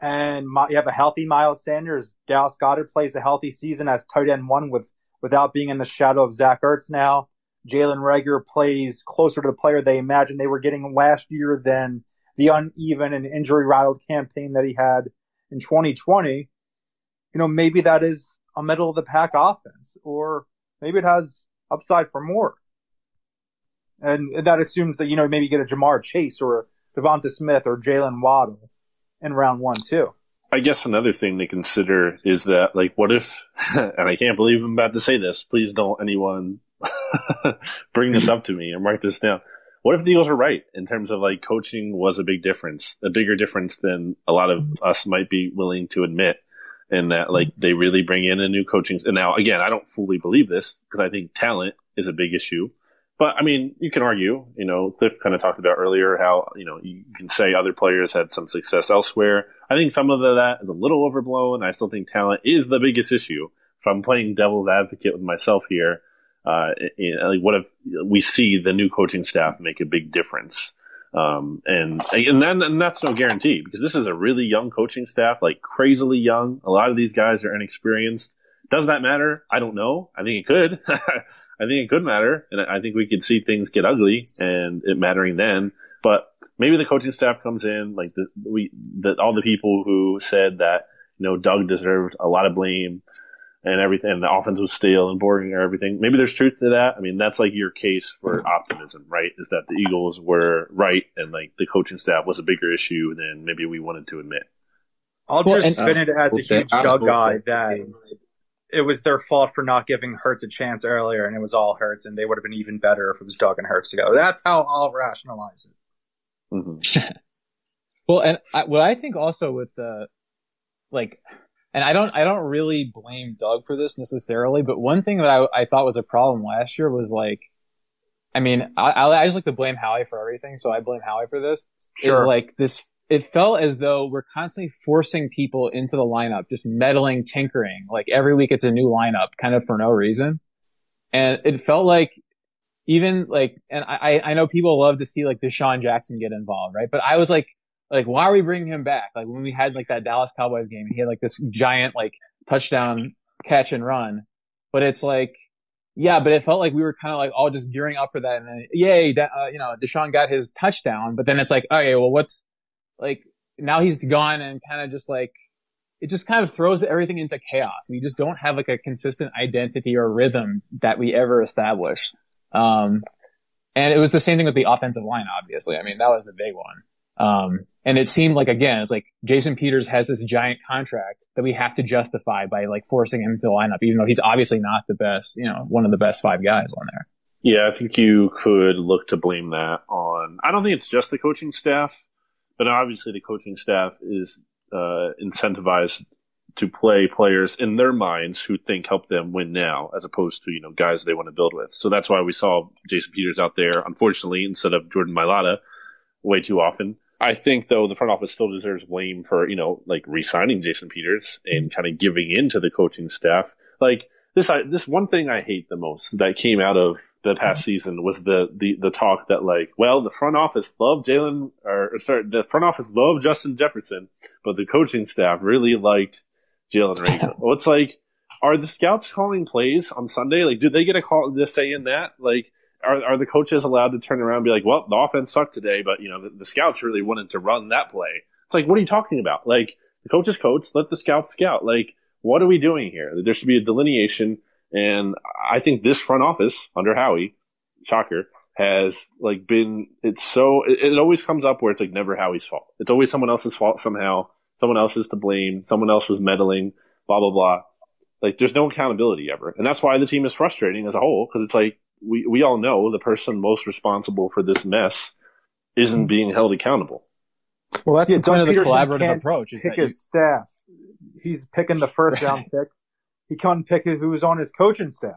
And my, you have a healthy Miles Sanders. Dallas Goedert plays a healthy season as tight end one with without being in the shadow of Zach Ertz now. Jalen Reagor plays closer to the player they imagined they were getting last year than the uneven and injury rattled campaign that he had in 2020. You know, maybe that is a middle of the pack offense, or maybe it has upside for more. And that assumes that, you know, maybe you get a Ja'Marr Chase or a DeVonta Smith or Jaylen Waddle in round one, too. I guess another thing to consider is that, like, what if, and I can't believe I'm about to say this, please don't anyone bring this up to me or mark this down. What if the Eagles were right in terms of like coaching was a big difference, a bigger difference than a lot of us might be willing to admit, and that like they really bring in a new coaching. And now again, I don't fully believe this because I think talent is a big issue. But I mean, you can argue, you know, Cliff kind of talked about earlier how, you know, you can say other players had some success elsewhere. I think some of that is a little overblown. I still think talent is the biggest issue. If I'm playing devil's advocate with myself here, uh, you know, like what if we see the new coaching staff make a big difference? Um, and and then and that's no guarantee because this is a really young coaching staff, like crazily young. A lot of these guys are inexperienced. Does that matter? I don't know. I think it could. I think it could matter, and I think we could see things get ugly and it mattering then. But maybe the coaching staff comes in like we that all the people who said that you know Doug deserved a lot of blame and everything, and the offense was stale and boring and everything. Maybe there's truth to that. I mean, that's like your case for optimism, right? Is that the Eagles were right and like the coaching staff was a bigger issue than maybe we wanted to admit. I'll well, just spin uh, it as a huge Doug guy that it was their fault for not giving Hurts a chance earlier, and it was all Hurts, and they would have been even better if it was Doug and Hurts together. That's how I'll rationalize it. Mm-hmm. well, and I, what I think also with the like and I don't I don't really blame Doug for this necessarily, but one thing that I, I thought was a problem last year was like, I mean, I, I just like to blame Howie for everything, so I blame Howie for this. Sure. Is like this. It felt as though we're constantly forcing people into the lineup, just meddling, tinkering. Like every week, it's a new lineup, kind of for no reason. And it felt like even like, and I I know people love to see like DeSean Jackson get involved, right? But I was like, like why are we bringing him back? Like when we had like that Dallas Cowboys game, he had like this giant like touchdown catch and run, but it's like, yeah, but it felt like we were kind of like all just gearing up for that, and then yay, uh, you know, DeSean got his touchdown, but then it's like, okay, well, what's like now he's gone, and kind of just like it just kind of throws everything into chaos. We just don't have like a consistent identity or rhythm that we ever establish. Um, and it was the same thing with the offensive line, obviously. I mean, that was the big one. Um, and it seemed like again, it's like Jason Peters has this giant contract that we have to justify by like forcing him to the lineup, even though he's obviously not the best, you know, one of the best five guys on there. Yeah, I think you could look to blame that on. I don't think it's just the coaching staff, but obviously the coaching staff is uh, incentivized to play players in their minds who think help them win now, as opposed to you know guys they want to build with. So that's why we saw Jason Peters out there, unfortunately, instead of Jordan Mailata, way too often. I think though the front office still deserves blame for you know like re-signing Jason Peters and kind of giving in to the coaching staff. Like this I, this one thing I hate the most that came out of the past mm-hmm. season was the the the talk that like, well, the front office loved Jalen or, or sorry, the front office loved Justin Jefferson, but the coaching staff really liked Jalen Reagor. well, it's like, are the scouts calling plays on Sunday? Like, did they get a call to say in that? Like, are are the coaches allowed to turn around and be like, well, the offense sucked today, but you know the, the scouts really wanted to run that play. It's like, what are you talking about? Like, the coaches coach, let the scouts scout. Like, what are we doing here? There should be a delineation and I think this front office under Howie, shocker, has like been it's so it, it, always comes up where it's like never Howie's fault. It's always someone else's fault somehow. Someone else is to blame. Someone else was meddling. Blah blah blah. Like there's no accountability ever, and that's why the team is frustrating as a whole because it's like we we all know the person most responsible for this mess isn't hmm. being held accountable. Well, that's Yeah, the point Doug of the collaborative can't approach. Is pick that you, staff. He's picking the first round pick. He can't pick who's on his coaching staff.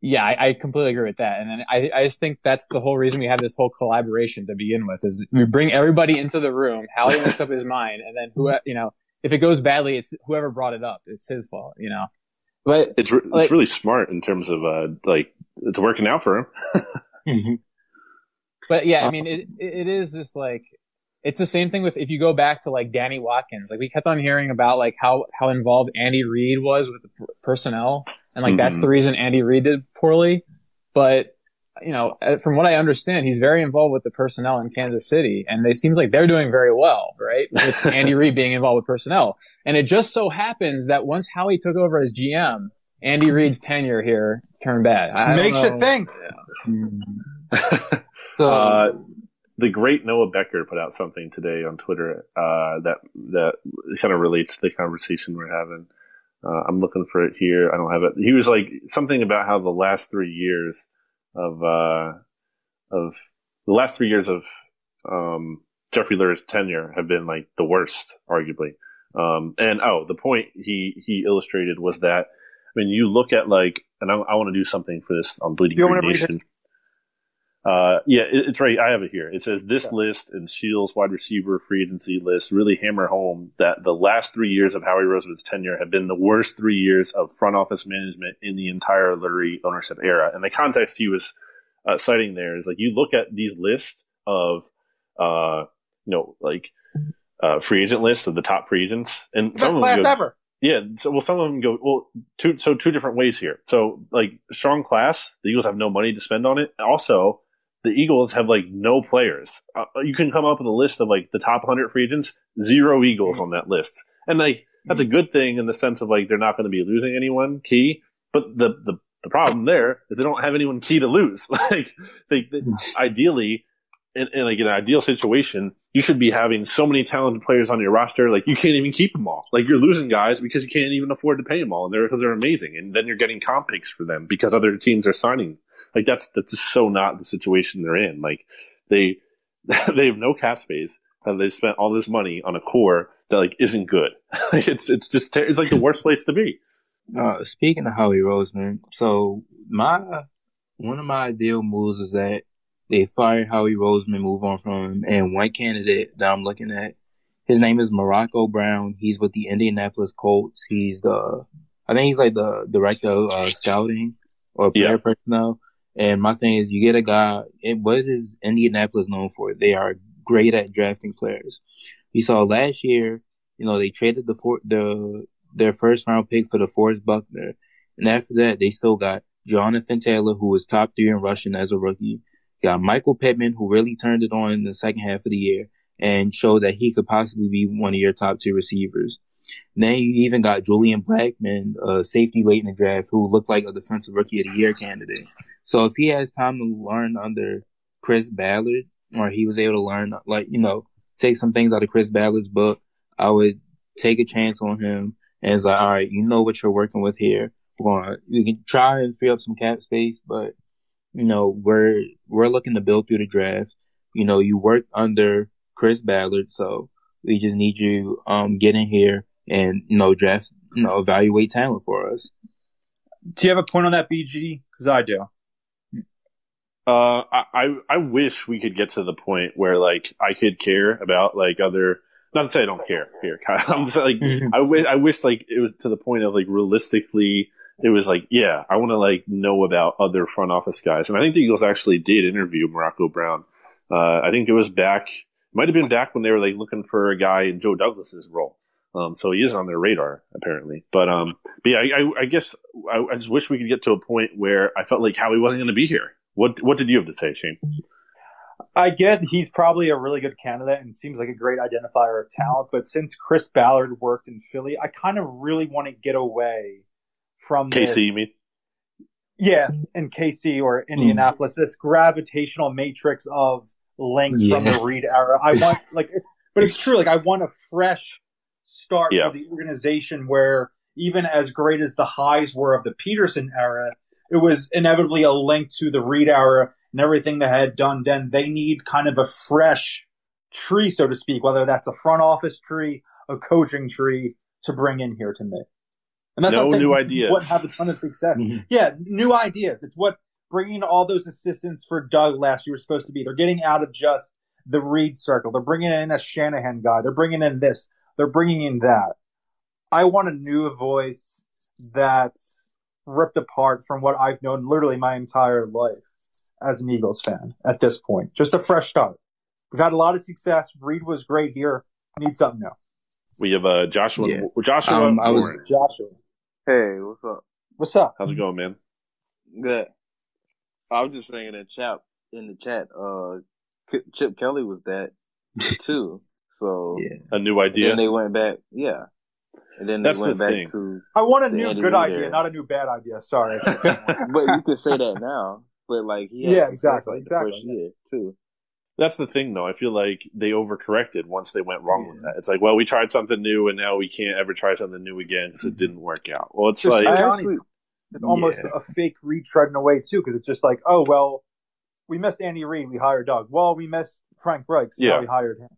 Yeah, I, I completely agree with that, and then I, I just think that's the whole reason we have this whole collaboration to begin with. Is we bring everybody into the room. Howie makes up his mind, and then who you know, if it goes badly, it's whoever brought it up. It's his fault, you know. But It's re- Like- it's really smart in terms of uh like it's working out for him. But yeah, I mean, it it is just like it's the same thing with if you go back to like Danny Watkins. Like we kept on hearing about like how how involved Andy Reid was with the per- personnel, and like that's Mhm. the reason Andy Reid did poorly. But you know, uh, from what I understand, he's very involved with the personnel in Kansas City, and it seems like they're doing very well, right? With Andy Reid being involved with personnel, and it just so happens that once Howie took over as GM, Andy Reid's tenure here turned bad. I don't Makes you know. think. uh, the great Noah Becker put out something today on Twitter uh, that that kind of relates to the conversation we're having. Uh, I'm looking for it here. I don't have it. He was like something about how the last three years of uh, of the last three years of um, Jeffrey Lurie's tenure have been like the worst, arguably. Um, and oh, the point he he illustrated was that when you look at like, and I, I want to do something for this on Bleeding You Green want to read it? Nation. Uh, yeah, it, it's right. I have it here. It says this list and Shields wide receiver free agency list really hammer home that the last three years of Howie Roseman's tenure have been the worst three years of front office management in the entire Lurie ownership era. And the context he was uh, citing there is like you look at these lists of, uh, you know, like uh, free agent lists of the top free agents, and Best some of class them go, ever. yeah, so well, some of them go well. Two so two different ways here. So like strong class, the Eagles have no money to spend on it. Also, the Eagles have like no players. Uh, you can come up with a list of like the top 100 free agents, zero Eagles on that list, and like that's a good thing in the sense of like they're not going to be losing anyone key. But the the the problem there is they don't have anyone key to lose. like they, they ideally. In, in like an ideal situation, you should be having so many talented players on your roster. Like you can't even keep them all. Like you're losing guys because you can't even afford to pay them all, and they're because they're amazing. And then you're getting comp picks for them because other teams are signing. Like that's that's just so not the situation they're in. Like they they have no cap space, and they spent all this money on a core that like isn't good. it's it's just ter- it's like the worst place to be. Uh, speaking of Howie Roseman, so my one of my ideal moves is that they fire Howie Roseman, move on from him, and one candidate that I'm looking at, his name is Morocco Brown. He's with the Indianapolis Colts. He's the, I think he's like the director of uh, scouting or player Yeah. personnel. And my thing is, you get a guy. And what is Indianapolis known for? They are great at drafting players. We saw last year, you know, they traded the for, the their first round pick for DeForest Buckner, and after that, they still got Jonathan Taylor, who was top three in rushing as a rookie. Got Michael Pittman, who really turned it on in the second half of the year and showed that he could possibly be one of your top two receivers. Then you even got Julian Blackmon, a safety late in the draft, who looked like a defensive rookie of the year candidate. So if he has time to learn under Chris Ballard, or he was able to learn, like, you know, take some things out of Chris Ballard's book, I would take a chance on him. And it's like, all right, you know what you're working with here. We're gonna, we can try and free up some cap space, but you know, we're we're looking to build through the draft. You know, you work under Chris Ballard, so we just need you um get in here and you know draft, you know, evaluate talent for us. Do you have a point on that, BG? Because I do. Uh, I, I I wish we could get to the point where like I could care about like other. Not to say I don't care here. I'm just like Mhm. I wish I wish like it was to the point of like realistically it was like, yeah, I want to like know about other front office guys. And I think the Eagles actually did interview Morocco Brown. Uh, I think it was back, might have been back when they were like looking for a guy in Joe Douglas's role. Um, so he is on their radar apparently. But um, but yeah, I, I, I guess I, I, just wish we could get to a point where I felt like Howie wasn't going to be here. What what did you have to say, Shane? I get he's probably a really good candidate and seems like a great identifier of talent. But since Chris Ballard worked in Philly, I kind of really want to get away from KC. This. You mean? Yeah, in KC or Indianapolis, mm. this gravitational matrix of links yeah. from the Reid era. I want like it's, but it's true. Like I want a fresh start yeah. for the organization where even as great as the highs were of the Pederson era, it was inevitably a link to the Reid era and everything they had done then. They need kind of a fresh tree, so to speak, whether that's a front office tree, a coaching tree to bring in here to me. And that's no new ideas. Wouldn't have a ton of success. Mm-hmm. Yeah, new ideas. It's what bringing all those assistants for Doug last year was supposed to be. They're getting out of just the Reid circle. They're bringing in a Shanahan guy. They're bringing in this. They're bringing in that. I want a new voice that's ripped apart from what I've known literally my entire life as an Eagles fan at this point. Just a fresh start. We've had a lot of success. Reid was great here. Need something new. We have uh, Joshua. Yeah. Joshua. Um, I was Joshua. Hey, what's up? What's up? How's it going, man? Good. I was just saying in the chat. In the chat, uh, Chip Kelly was that too. So yeah. a new idea. And they went back. Yeah. And then That's they went the back thing. to. I want a new good idea, not a new bad idea. Sorry. but you can say that now. But like, yeah, exactly, like exactly. year too. That's the thing, though. I feel like they overcorrected once they went wrong yeah. with that. It's like, well, we tried something new, and now we can't ever try something new again because it mm-hmm. didn't work out. Well, it's like actually, it's almost yeah. a fake retread in a way too, because it's just like, oh well, we missed Andy Reid, we hired Doug. Well, we missed Frank Reich, so yeah. we hired him.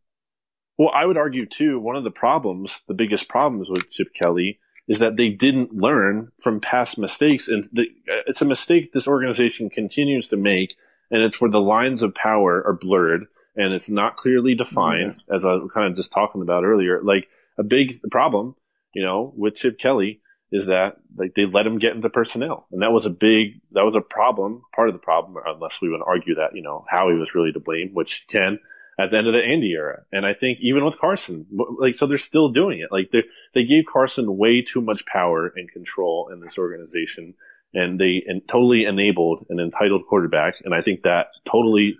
Well, I would argue too. One of the problems, the biggest problems with Chip Kelly, is that they didn't learn from past mistakes, and the, uh, it's a mistake this organization continues to make, and it's where the lines of power are blurred and it's not clearly defined, yeah. as I was kind of just talking about earlier. Like a big problem, you know, with Chip Kelly is that like they let him get into personnel, and that was a big that was a problem, part of the problem, unless we would argue that you know Howie was really to blame, which can at the end of the Andy era. And I think even with Carson, like, so they're still doing it. Like they they gave Carson way too much power and control in this organization, and they and totally enabled an entitled quarterback. And I think that totally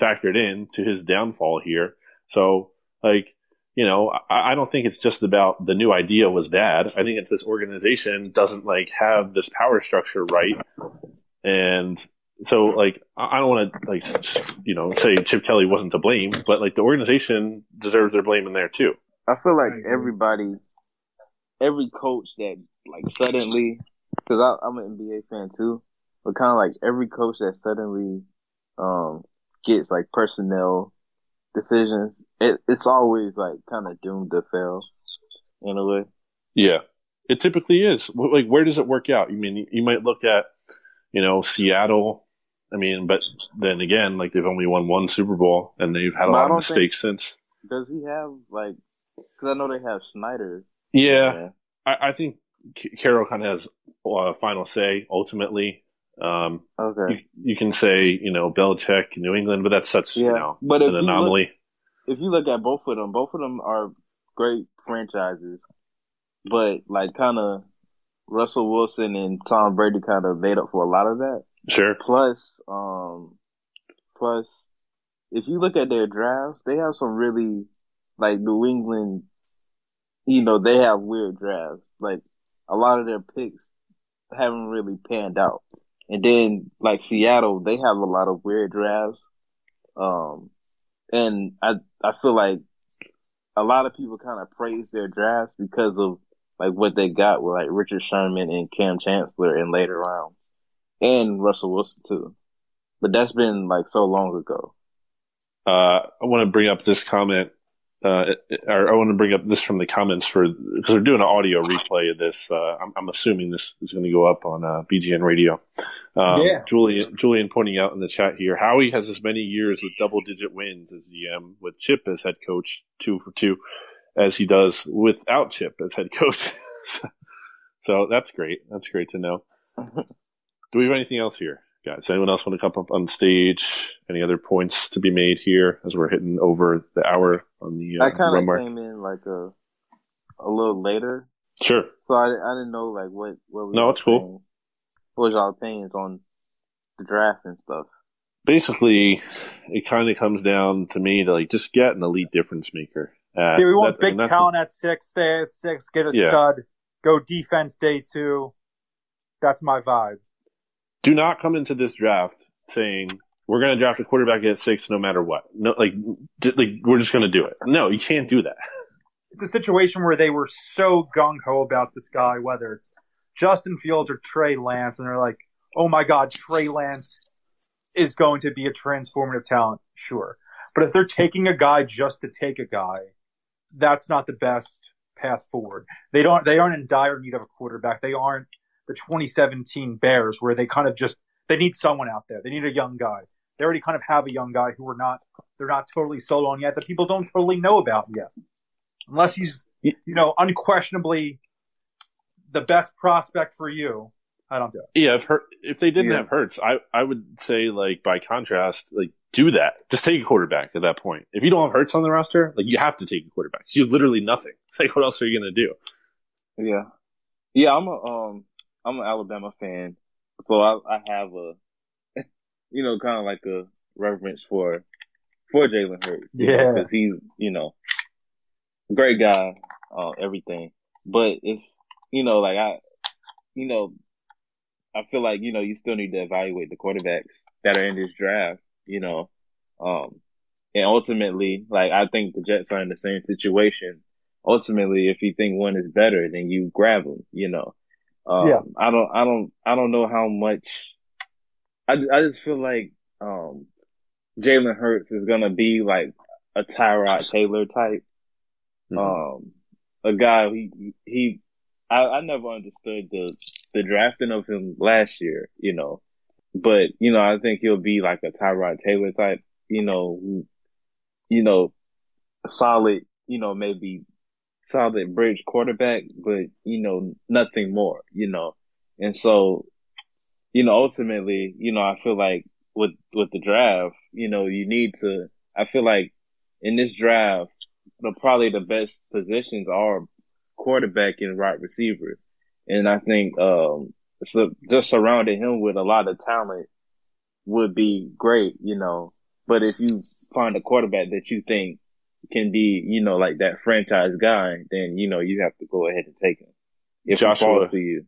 factored in to his downfall here. So like. You know, I, I don't think it's just about the new idea was bad. I think it's this organization doesn't like have this power structure right, and so like I don't want to like you know say Chip Kelly wasn't to blame, but like the organization deserves their blame in there too. I feel like everybody, every coach that like suddenly, because I'm an NBA fan too, but kind of like every coach that suddenly um gets like personnel decisions, it, it's always like kind of doomed to fail in a way. Yeah, it typically is. Like, where does it work out? You mean you might look at, you know, Seattle I mean, but then again, like they've only won one Super Bowl and they've had a lot of mistakes think, since. Does he have like? Because I know they have Schneider. Yeah, I, I, think Carroll kind of has uh, final say ultimately. Um, okay. You, you, can say you know Belichick, New England, but that's such yeah. you know but an anomaly. Look, if you look at both of them, both of them are great franchises, but like kind of Russell Wilson and Tom Brady kind of made up for a lot of that. Sure. Plus, um, plus, if you look at their drafts, they have some really, like New England, you know, they have weird drafts. Like, a lot of their picks haven't really panned out. And then, like Seattle, they have a lot of weird drafts. Um, and I, I feel like a lot of people kind of praise their drafts because of like what they got with like Richard Sherman and Kam Chancellor in later rounds and Russell Wilson too. But that's been like so long ago. Uh, I want to bring up this comment. Uh, or I want to bring up this from the comments for because we're doing an audio replay of this. Uh, I'm, I'm, assuming this is going to go up on uh, BGN Radio. Um, yeah. Julian, Julian pointing out in the chat here, Howie has as many years with double digit wins as GM with Chip as head coach, two for two, as he does without Chip as head coach. So that's great. That's great to know. Do we have anything else here, guys? Anyone else want to come up on stage? Any other points to be made here as we're hitting over the hour on the uh, I kind run of mark? came in like a a little later, Sure. so I, I didn't know like what what was No, y'all it's cool. What was y'all opinions on the draft and stuff? Basically, it kind of comes down to me to like just get an elite difference maker. Uh, Yeah, we want that- I big mean, that's- talent at six, stay at six, get a Yeah. stud, go defense day two. That's my vibe. Do not come into this draft saying we're going to draft a quarterback at six no matter what. No, like, j- like we're just going to do it. No, you can't do that. It's a situation where they were so gung ho about this guy, whether it's Justin Fields or Trey Lance, and they're like, oh my God, Trey Lance is going to be a transformative talent. Sure. But if they're taking a guy just to take a guy, that's not the best path forward. They don't, they aren't in dire need of a quarterback. They aren't the 2017 Bears where they kind of just, they need someone out there. They need a young guy. They already kind of have a young guy who are not, they're not totally sold on yet that people don't totally know about yet. Unless he's, you know, unquestionably the best prospect for you. I don't do it. Yeah, if Hurt, if they didn't Yeah. have Hurts, I I would say like by contrast, like do that. Just take a quarterback at that point. If you don't have Hurts on the roster, like you have to take a quarterback. You have literally nothing. It's like what else are you going to do? Yeah, yeah. I'm a um I'm an Alabama fan, so I I have a you know kind of like a reverence for for Jalen Hurts. Yeah. because he's you know great guy, uh, everything. But it's you know like I you know I feel like you know you still need to evaluate the quarterbacks that are in this draft. You know, um, and ultimately, like I think the Jets are in the same situation. Ultimately, if you think one is better, then you grab them. You know, um, Yeah. I don't, I don't, I don't know how much. I I just feel like um, Jalen Hurts is gonna be like a Tyrod Taylor type, um, a guy he he. I, I never understood the the drafting of him last year. You know, but you know, I think he'll be like a Tyrod Taylor type. You know, you know, solid. You know, maybe solid bridge quarterback, but you know, nothing more. You know, and so, you know, ultimately, you know, I feel like with with the draft, you know, you need to. I feel like in this draft, the probably the best positions are quarterback and wide receiver, and I think um, so just surrounding him with a lot of talent would be great, you know. But if you find a quarterback that you think can be, you know, like that franchise guy, then you know you have to go ahead and take him if Joshua. to you.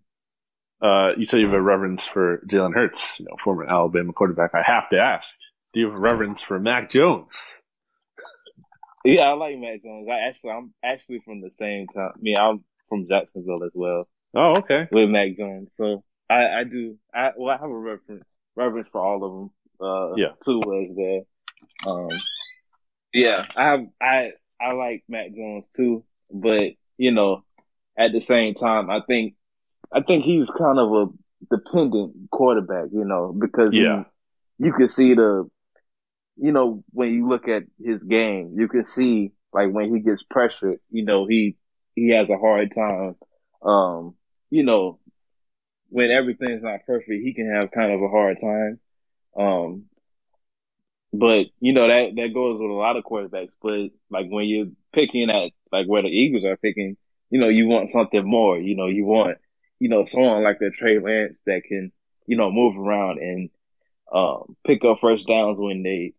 Uh, you said you have a reverence for Jalen Hurts, you know, former Alabama quarterback. I have to ask, do you have a reverence for Mac Jones? Yeah, I like Mac Jones. I actually, I'm actually from the same town. I mean, I'm from Jacksonville as well. Oh, okay. With Mac Jones, so I, I do. I well, I have a reference reverence for all of them. Uh, Yeah. too as well. Um, yeah, I. I I like Matt Jones too, but you know, at the same time, I think I think he's kind of a dependent quarterback. You know, because Yeah. you can see the you know, when you look at his game, you can see like when he gets pressured, you know, he he has a hard time. Um, you know, when everything's not perfect, he can have kind of a hard time. Um, but you know that that goes with a lot of quarterbacks. But like when you're picking at like where the Eagles are picking, you know, you want something more. You know, you want you know someone like a Trey Lance that can you know move around and um pick up first downs when they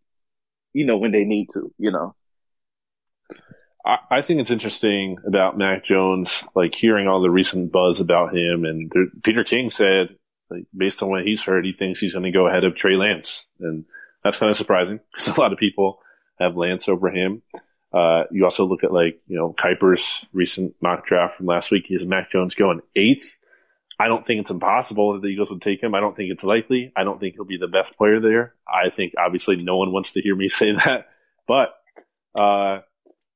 you know when they need to. You know. I, I think it's interesting about Mac Jones, like hearing all the recent buzz about him. And there, Peter King said, like, based on what he's heard, he thinks he's going to go ahead of Trey Lance. And that's kind of surprising because a lot of people have Lance over him. Uh, you also look at like, you know, Kiper's recent mock draft from last week. He has Mac Jones going eighth. I don't think it's impossible that the Eagles would take him. I don't think it's likely. I don't think he'll be the best player there. I think obviously no one wants to hear me say that, but, uh,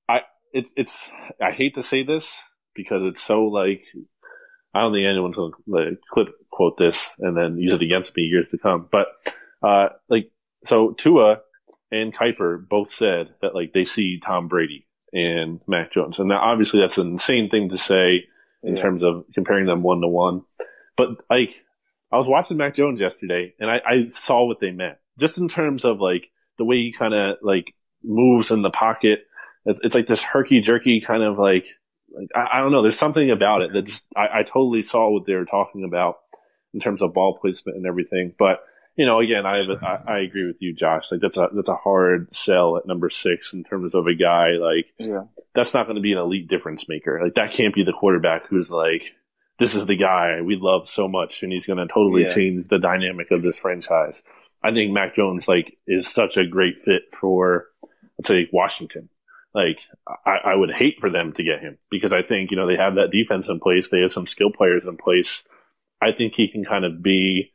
I, it's, it's, I hate to say this because it's so like, I don't think anyone's to like, clip quote this and then use it against me years to come. But, uh, like, so Tua and Kiper both said that like they see Tom Brady and Mac Jones. And now obviously that's an insane thing to say in Yeah. terms of comparing them one to one. But like, I was watching Mac Jones yesterday, and I, I saw what they meant, just in terms of like the way he kind of like moves in the pocket. It's, it's like this herky jerky kind of like, like I, I don't know. There's something about it that just I, I totally saw what they were talking about in terms of ball placement and everything. But you know, again, I, have a, I I agree with you, Josh. Like that's a that's a hard sell at number six in terms of a guy like Yeah. that's not going to be an elite difference maker. Like that can't be the quarterback who's like, this is the guy we love so much, and he's going to totally Yeah. change the dynamic of this franchise. I think Mac Jones like is such a great fit for let's say Washington. Like I, I would hate for them to get him because I think you know they have that defense in place. They have some skill players in place. I think he can kind of be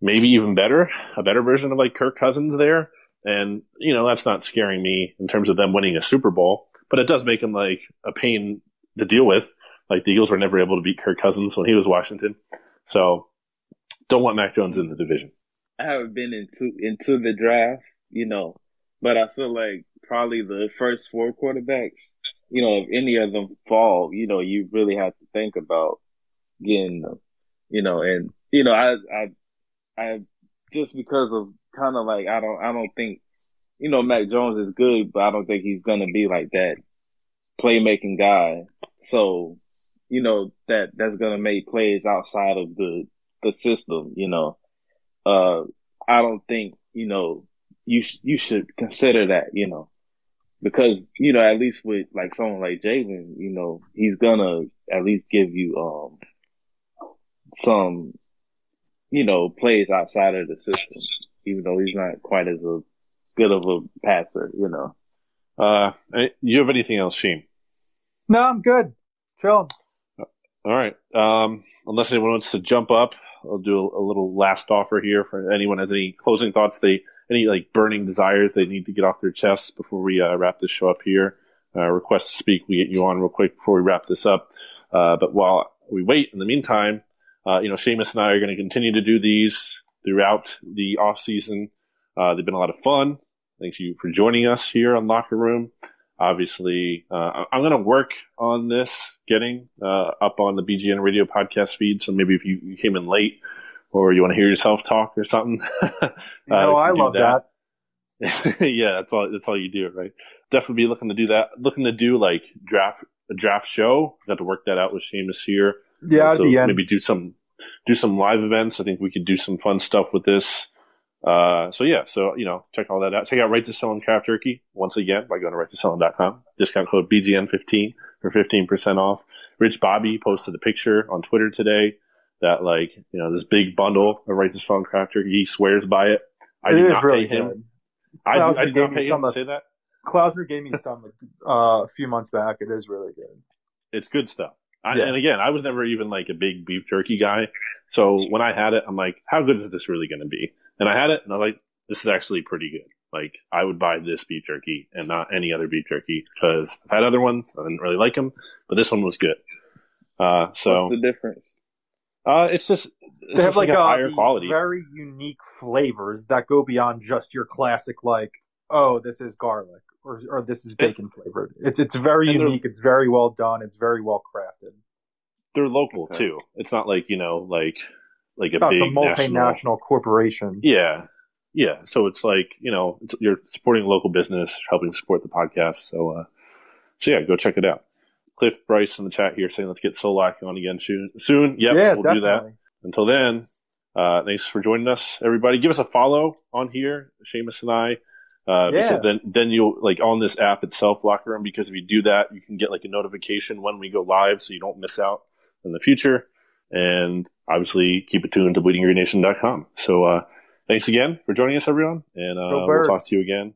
maybe even better, a better version of like Kirk Cousins there. And, you know, that's not scaring me in terms of them winning a Super Bowl, but it does make him like a pain to deal with. Like the Eagles were never able to beat Kirk Cousins when he was Washington. So don't want Mac Jones in the division. I haven't been into into the draft, you know, but I feel like probably the first four quarterbacks, you know, if any of them fall, you know, you really have to think about getting them, you know, and you know, I I I just because of kind of like I don't I don't think, you know, Mac Jones is good, but I don't think he's gonna be like that playmaking guy. So, you know, that that's gonna make plays outside of the the system, you know uh, I don't think, you know, you, you should consider that, you know, because, you know, at least with like someone like Jalen, you know, he's gonna at least give you, um, some, you know, plays outside of the system, even though he's not quite as a good of a passer, you know. Uh, eh, you have anything else, Sheem? No, I'm good. Chilling. All right. Um, unless anyone wants to jump up, I'll do a, a little last offer here for anyone has any closing thoughts they any like burning desires they need to get off their chests before we uh, wrap this show up here. Uh, request to speak, we get you on real quick before we wrap this up. Uh, but while we wait, in the meantime, uh, you know, Seamus and I are going to continue to do these throughout the off season. Uh, they've been a lot of fun. Thank you for joining us here on Locker Room. Obviously, uh, I'm going to work on this getting uh, up on the BGN radio podcast feed. So maybe if you, you came in late or you want to hear yourself talk or something, uh, You know, we I love that. yeah, that's all. That's all you do, right? Definitely be looking to do that. Looking to do like draft a draft show. Got to work that out with Seamus here. Yeah, so be maybe do some do some live events. I think we could do some fun stuff with this. Uh, so yeah, so you know, check all that out. Check out Righteous Felon Craft Jerky once again by going to righteousfelon.com. Discount code BGN15 for 15% off. Rich Bobby posted a picture on Twitter today that like you know this big bundle of Righteous Felon Craft Jerky. He swears by it. I It did is not really pay him. good. I, I did not pay him to say that. Klausner gave me some uh, a few months back. It is really good. It's good stuff. I, Yeah. And again, I was never even like a big beef jerky guy. So when I had it, I'm like, how good is this really going to be? And I had it, and I was like, this is actually pretty good. Like, I would buy this beef jerky and not any other beef jerky because I've had other ones. I didn't really like them, but this one was good. Uh, so What's the difference? uh, it's just it's They have just like, a uh, higher quality. very unique flavors that go beyond just your classic like, oh, this is garlic or or this is bacon flavored. It's it's very And unique. It's very well done. It's very well crafted. They're local too. It's not like you know, like like It's a big some multinational national corporation. Yeah. Yeah. So it's like, you know, it's, you're supporting local business, helping support the podcast. So, uh, so yeah, go check it out. Cliff Bryce in the chat here saying, let's get Solak on again soon. Soon. Yep. Yeah, we'll do that. Until then, uh, thanks for joining us, everybody. Give us a follow on here, Seamus and I. Uh, Yeah. because then, then you'll like on this app itself, Locker Room, because if you do that, you can get like a notification when we go live so you don't miss out in the future. And obviously keep it tuned to bleedinggreennation.com. So, uh, thanks again for joining us, everyone. And, uh, we'll talk to you again